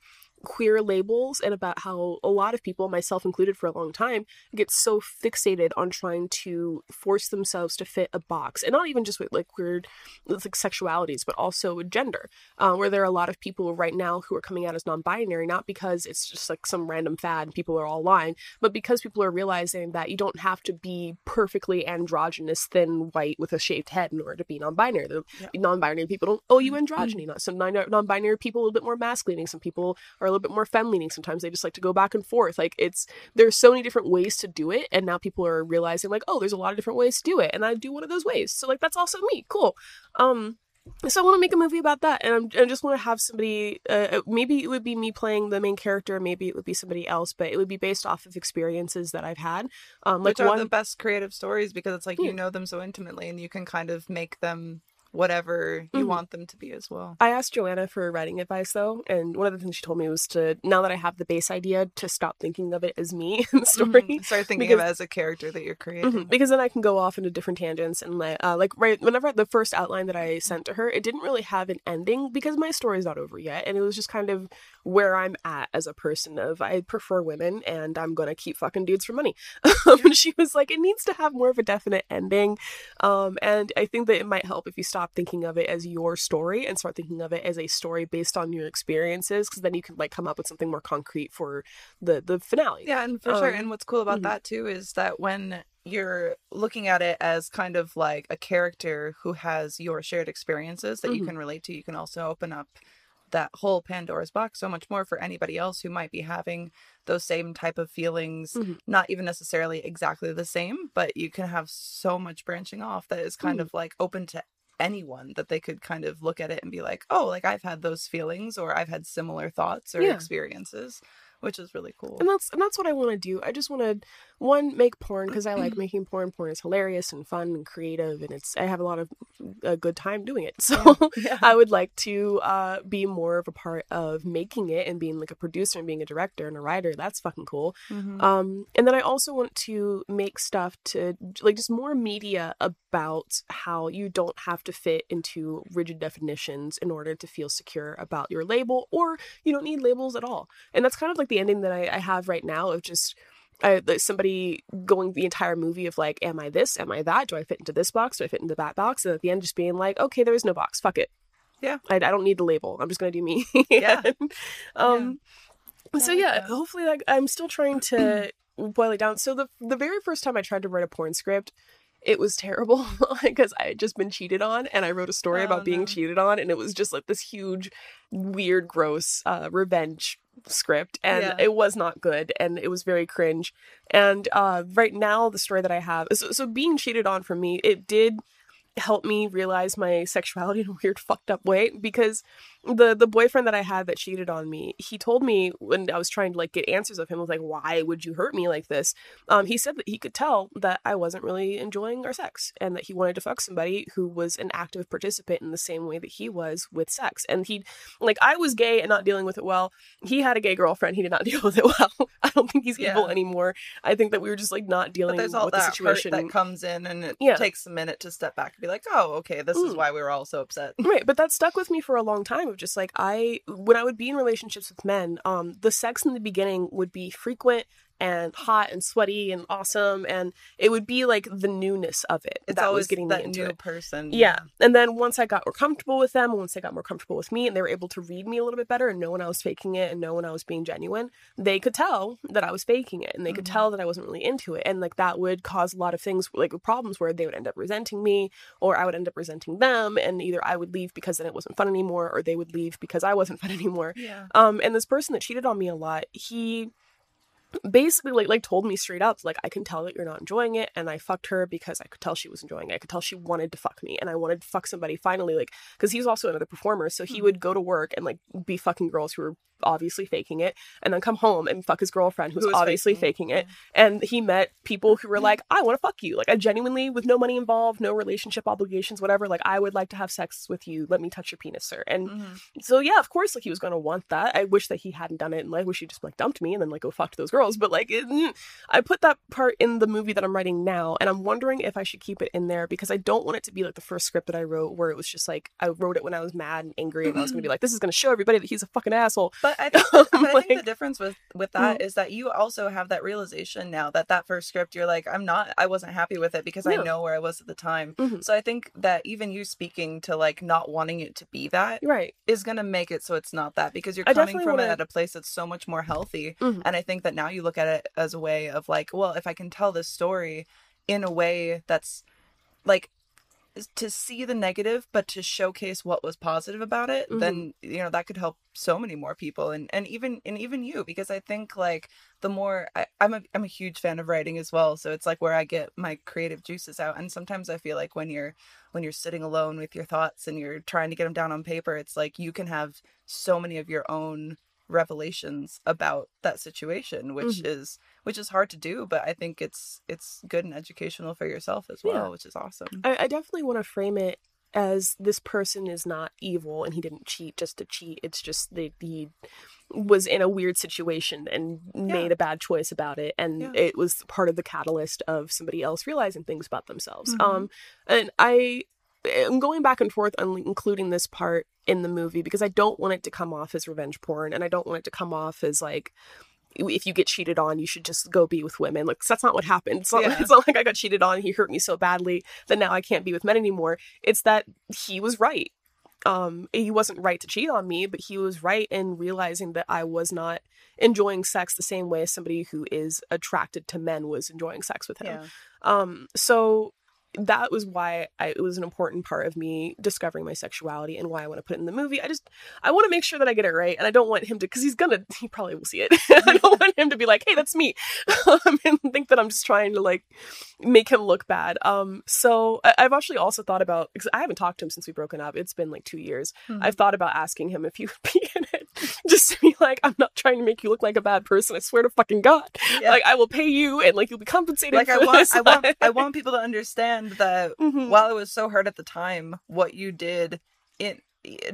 queer labels and about how a lot of people, myself included for a long time, get so fixated on trying to force themselves to fit a box. And not even just with like queer with, like sexualities, but also with gender. Um, where there are a lot of people right now who are coming out as non-binary, not because it's just like some random fad and people are all lying, but because people are realizing that you don't have to be perfectly androgynous, thin, white with a shaved head in order to be non-binary. The Yeah. non-binary people don't owe you androgyny. Not some non- non-binary people a little bit more masculine. Some people are little bit more fem leaning. Sometimes they just like to go back and forth. Like it's there's so many different ways to do it, and now people are realizing like, oh, there's a lot of different ways to do it, and I do one of those ways. So like that's also me. Cool. Um, so I want to make a movie about that, and I'm, I just want to have somebody. Uh, maybe it would be me playing the main character. Maybe it would be somebody else, but it would be based off of experiences that I've had. Um, like Which are one, the best creative stories because it's like Yeah. you know them so intimately and you can kind of make them whatever you Mhm. want them to be as well. I asked Joanna for writing advice though, and one of the things she told me was to now that I have the base idea to stop thinking of it as me in the story. Mhm. Start thinking Because- of it as a character that you're creating. Mhm, Because then I can go off into different tangents and like, uh, like right whenever the first outline that I sent to her, it didn't really have an ending because my story's not over yet, and it was just kind of where I'm at as a person. Of I prefer women, and I'm gonna keep fucking dudes for money. Um, and she was like, it needs to have more of a definite ending, um, and I think that it might help if you stop thinking of it as your story and start thinking of it as a story based on your experiences, because then you can like come up with something more concrete for the the finale. Yeah, and for sure. Um, And what's cool about mhm. that too is that when you're looking at it as kind of like a character who has your shared experiences that you Mhm. can relate to, you can also open up that whole Pandora's box so much more for anybody else who might be having those same type of feelings, Mhm. not even necessarily exactly the same, but you can have so much branching off that is kind Mhm. of like open to anyone that they could kind of look at it and be like, oh, like I've had those feelings or I've had similar thoughts or Yeah. experiences, which is really cool. and that's and that's what I want to do. I just want to one make porn because I like making porn. Porn is hilarious and fun and creative, and it's I have a lot of a good time doing it. So Yeah. I would like to uh, be more of a part of making it and being like a producer and being a director and a writer. That's fucking cool. Mhm. Um, and then I also want to make stuff to like just more media about how you don't have to fit into rigid definitions in order to feel secure about your label, or you don't need labels at all. And that's kind of like the ending that I, I have right now of just. I, like somebody going the entire movie of like, am I this? Am I that? Do I fit into this box? Do I fit into that box? And at the end, just being like, okay, there is no box. Fuck it. Yeah. I, I don't need the label. I'm just gonna do me. Yeah. um, so yeah, hopefully like I'm still trying to boil it down. So the the very first time I tried to write a porn script, it was terrible because I had just been cheated on and I wrote a story Oh, about being no. cheated on and it was just like this huge weird gross uh revenge script and Yeah. it was not good and it was very cringe and uh right now the story that I have so, so being cheated on for me it did help me realize my sexuality in a weird fucked up way because the the boyfriend that I had that cheated on me, he told me when I was trying to like get answers of him, was like, "Why would you hurt me like this?" Um, he said that he could tell that I wasn't really enjoying our sex, and that he wanted to fuck somebody who was an active participant in the same way that he was with sex. And he, like, I was gay and not dealing with it well. He had a gay girlfriend. He did not deal with it well. I don't think he's evil anymore. I think that we were just like not But dealing there's all with the situation. that comes in, and it Yeah. takes a minute to step back and be like, "Oh, okay, this is Mm. why we were all so upset." Right, but that stuck with me for a long time of just like I when I would be in relationships with men, um the sex in the beginning would be frequent and hot and sweaty and awesome and it would be like the newness of it It's that always was getting that me into new it. person. Yeah. And then once I got more comfortable with them, once they got more comfortable with me and they were able to read me a little bit better and know when I was faking it and know when I was being genuine, they could tell that I was faking it and they could Mhm. tell that I wasn't really into it. And like that would cause a lot of things like problems where they would end up resenting me or I would end up resenting them and either I would leave because then it wasn't fun anymore or they would leave because I wasn't fun anymore. Yeah. Um, and this person that cheated on me a lot, he basically like like told me straight up like I can tell that you're not enjoying it and I fucked her because I could tell she was enjoying it. I could tell she wanted to fuck me and I wanted to fuck somebody finally like cuz he was also another performer so he Mhm. would go to work and like be fucking girls who were obviously faking it and then come home and fuck his girlfriend who's Who obviously faking faking it and he met people who were like I want to fuck you like I genuinely with no money involved no relationship obligations whatever like I would like to have sex with you let me touch your penis sir and Mhm. so yeah, of course, like he was gonna want that. I wish that he hadn't done it, and I wish he just like dumped me and then like go fuck those girls. But like, it, mm, I put that part in the movie that I'm writing now, and I'm wondering if I should keep it in there because I don't want it to be like the first script that I wrote, where it was just like I wrote it when I was mad and angry, and I was gonna be like, this is gonna show everybody that he's a fucking asshole. But I think, but I think the difference with with that is that you also have that realization now that that first script you're like I'm not I wasn't happy with it because I know where I was at the time. Mhm. So I think that even you speaking to like not wanting it to be that Right. is going to make it so it's not that because you're I coming from it wanna- at a place that's so much more healthy. Mhm. And I think that now you look at it as a way of like, well, if I can tell this story in a way that's like to see the negative but to showcase what was positive about it then you know that could help so many more people and and even and even you because i think like the more I, i'm a i'm a huge fan of writing as well so it's like where i get my creative juices out and sometimes i feel like when you're when you're sitting alone with your thoughts and you're trying to get them down on paper it's like you can have so many of your own revelations about that situation which Mhm. is which is hard to do but i think it's it's good and educational for yourself as well Yeah. which is awesome I, I definitely want to frame it as this person is not evil and he didn't cheat just to cheat. It's just that he was in a weird situation and made a bad choice about it, and Yeah. it was part of the catalyst of somebody else realizing things about themselves. Mhm. Um, and I. I'm going back and forth on including this part in the movie because I don't want it to come off as revenge porn and I don't want it to come off as like if you get cheated on, you should just go be with women. Like that's not what happened. It's not, Yeah. it's not like I got cheated on. He hurt me so badly that now I can't be with men anymore. It's that he was right. Um, he wasn't right to cheat on me, but he was right in realizing that I was not enjoying sex the same way as somebody who is attracted to men was enjoying sex with him. yeah Um, so that was why I, it was an important part of me discovering my sexuality and why I want to put it in the movie. I just I want to make sure that I get it right, and I don't want him to because he's gonna he probably will see it. I don't want him to be like, hey, that's me, um, and think that I'm just trying to like make him look bad. Um, so I, I've actually also thought about because I haven't talked to him since we've broken up. It's been like two years. Mhm. I've thought about asking him if he would be in it, just to be like, I'm not trying to make you look like a bad person. I swear to fucking God, Yeah. like I will pay you and like you'll be compensated. like I want, this. I want, I want people to understand that Mhm. while it was so hard at the time, what you did, in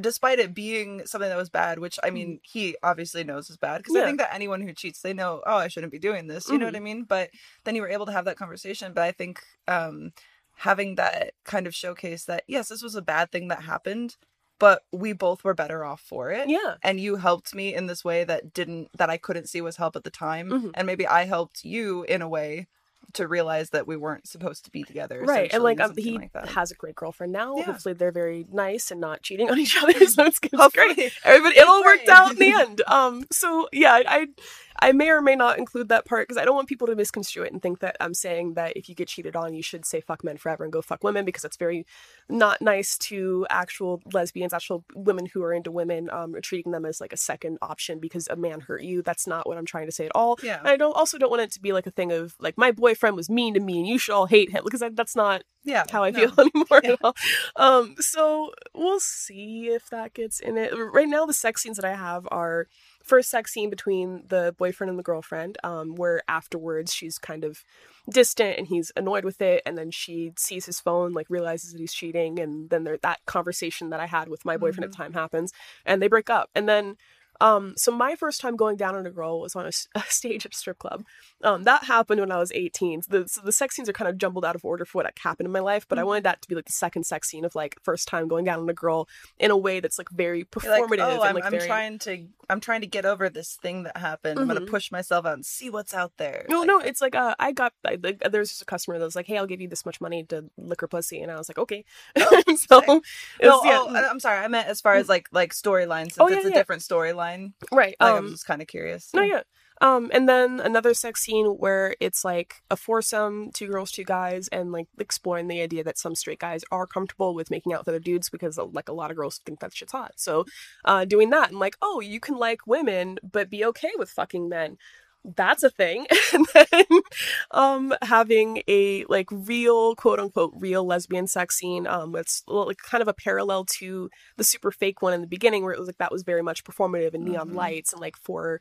despite it being something that was bad, which I mean, he obviously knows is bad because I think that anyone who cheats, they know, oh, I shouldn't be doing this. You know Mhm. what I mean? But then you were able to have that conversation. But I think um, having that kind of showcase that yes, this was a bad thing that happened, but we both were better off for it yeah. and you helped me in this way that didn't that I couldn't see was help at the time Mhm. and maybe I helped you in a way to realize that we weren't supposed to be together. right and like um, he like has a great girlfriend now Yeah. hopefully they're very nice and not cheating on each other so it's, it's great everybody it all worked out in the end um so yeah I, I I may or may not include that part because I don't want people to misconstrue it and think that I'm saying that if you get cheated on, you should say fuck men forever and go fuck women because that's very not nice to actual lesbians, actual women who are into women, um, treating them as like a second option because a man hurt you. That's not what I'm trying to say at all. Yeah. And I don't also don't want it to be like a thing of like my boyfriend was mean to me and you should all hate him because I, that's not yeah, how I no. feel anymore Yeah. at all. Um, so we'll see if that gets in it. Right now, the sex scenes that I have are first sex scene between the boyfriend and the girlfriend, um, where afterwards she's kind of distant and he's annoyed with it, and then she sees his phone, like realizes that he's cheating, and then there that conversation that I had with my boyfriend at the time happens, and they break up, and then. Um, so my first time going down on a girl was on a stage at a strip club. Um, that happened when I was 18. The, so the sex scenes are kind of jumbled out of order for what happened in my life, but I wanted that to be like the second sex scene of like first time going down on a girl in a way that's like very You're like, performative oh, I'm, like I'm very. trying to I'm trying to get over this thing that happened. I'm gonna Mhm. push myself out and see what's out there. No, Like, no, it's like uh, I got I, like, there's just a customer that was like, "Hey, I'll give you this much money to lick her pussy," and I was like, "Okay." so it No, was, yeah, oh, I'm sorry. I meant as far as like like storyline, since Oh, yeah, it's a yeah. different storyline. Right. Like, I Um, was just kind of curious. No, yeah. Um, and then another sex scene where it's like a foursome, two girls, two guys, and like exploring the idea that some straight guys are comfortable with making out with other dudes because like a lot of girls think that shit's hot. So, uh, doing that and like, oh, you can like women but be okay with fucking men. That's a thing. and then um having a like real quote unquote real lesbian sex scene um it's like kind of a parallel to the super fake one in the beginning where it was like that was very much performative and neon Mhm. lights and like for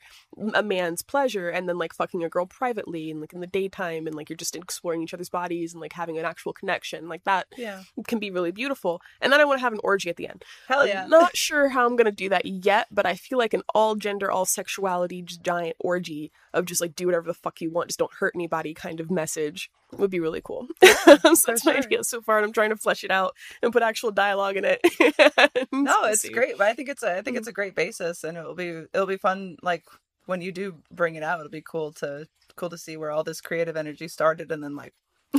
a man's pleasure and then like fucking a girl privately and like in the daytime and like you're just exploring each other's bodies and like having an actual connection like that Yeah. can be really beautiful and then i want to have an orgy at the end Hell yeah. i'm not sure how i'm gonna do that yet but i feel like an all gender all sexuality giant orgy of just like do whatever the fuck you want just don't hurt anybody kind of message would be really cool so that's my idea so far and i'm trying to flesh it out and put actual dialogue in it no, it's see. great. But I think it's a I Mm-hmm. think it's a great basis, and it'll be it'll be fun. Like when you do bring it out, it'll be cool to cool to see where all this creative energy started, and then like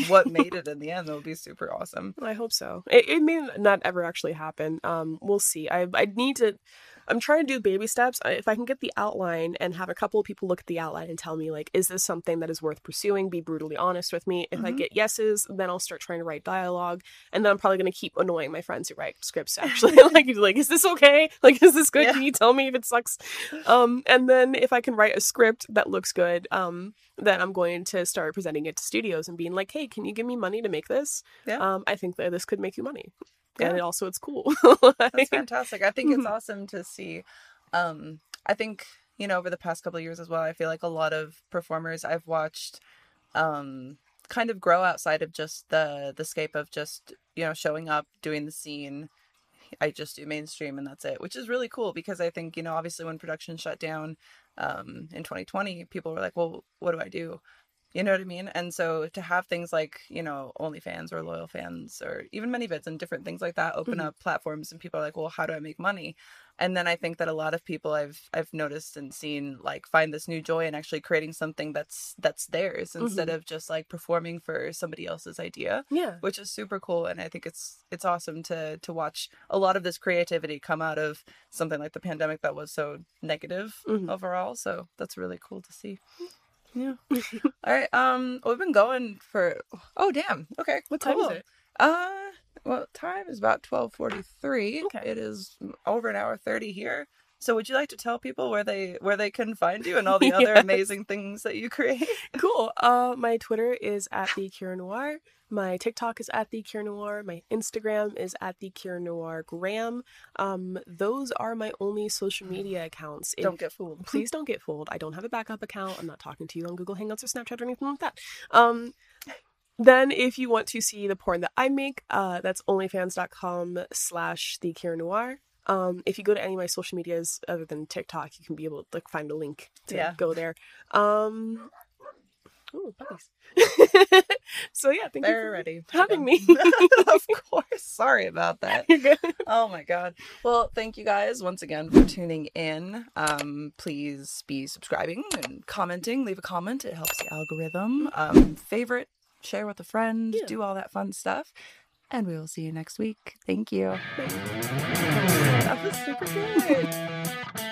what made it in the end. That'll be super awesome. I hope so. It, it may not ever actually happen. Um, we'll see. I I need to. I'm trying to do baby steps. If I can get the outline and have a couple of people look at the outline and tell me like, is this something that is worth pursuing? Be brutally honest with me. If I Mhm. get yeses, then I'll start trying to write dialogue, and then I'm probably going to keep annoying my friends who write scripts. Actually, like, like, is this okay? Like, is this good? Yeah. Can you tell me if it sucks? Um, and then if I can write a script that looks good, um, then I'm going to start presenting it to studios and being like, hey, can you give me money to make this? Yeah. Um, I think that this could make you money. And Yeah. it also it's cool. That's fantastic. I think it's Mhm. awesome to see. Um, I think you know over the past couple of years as well. I feel like a lot of performers I've watched, um, kind of grow outside of just the the scape of just you know showing up, doing the scene. I just do mainstream and that's it, which is really cool because I think you know obviously when production shut down, um, in 2020, people were like, well, what do I do? You know what I mean? And so to have things like, you know, OnlyFans or Loyal Fans or even ManyVids and different things like that open Mhm. up platforms and people are like, well, how do I make money? And then I think that a lot of people I've I've noticed and seen like find this new joy in actually creating something that's that's theirs instead of just like performing for somebody else's idea yeah. which is super cool and i think it's it's awesome to to watch a lot of this creativity come out of something like the pandemic that was so negative Mhm. overall so that's really cool to see yeah all right um we've been going for oh damn okay What time cool. is it? uh well time is about 12:43 Okay. it is over an hour 30 here so would you like to tell people where they where they can find you and all the other amazing things that you create Cool. Uh, my Twitter is at the Kira Noir. My TikTok is at the Kira Noir. My Instagram is at the Kira Noir Gram. Um, those are my only social media accounts. If- don't get fooled please don't get fooled. I don't have a backup account. I'm not talking to you on Google Hangouts or Snapchat or anything like that. Um, then if you want to see the porn that I make, uh, that's onlyfans.com slash the Noir. Um, if you go to any of my social medias other than TikTok, you can be able to like find a link to Yeah. go there. Um, Ooh, puppies. so yeah, thank They're you for ready. having me. of course. Sorry about that. You're good. Oh my god. Well, thank you guys once again for tuning in. Um, please be subscribing and commenting. Leave a comment. It helps the algorithm. Um, favorite, share with a friend, Yeah. do all that fun stuff. And we will see you next week. Thank you. That was super good.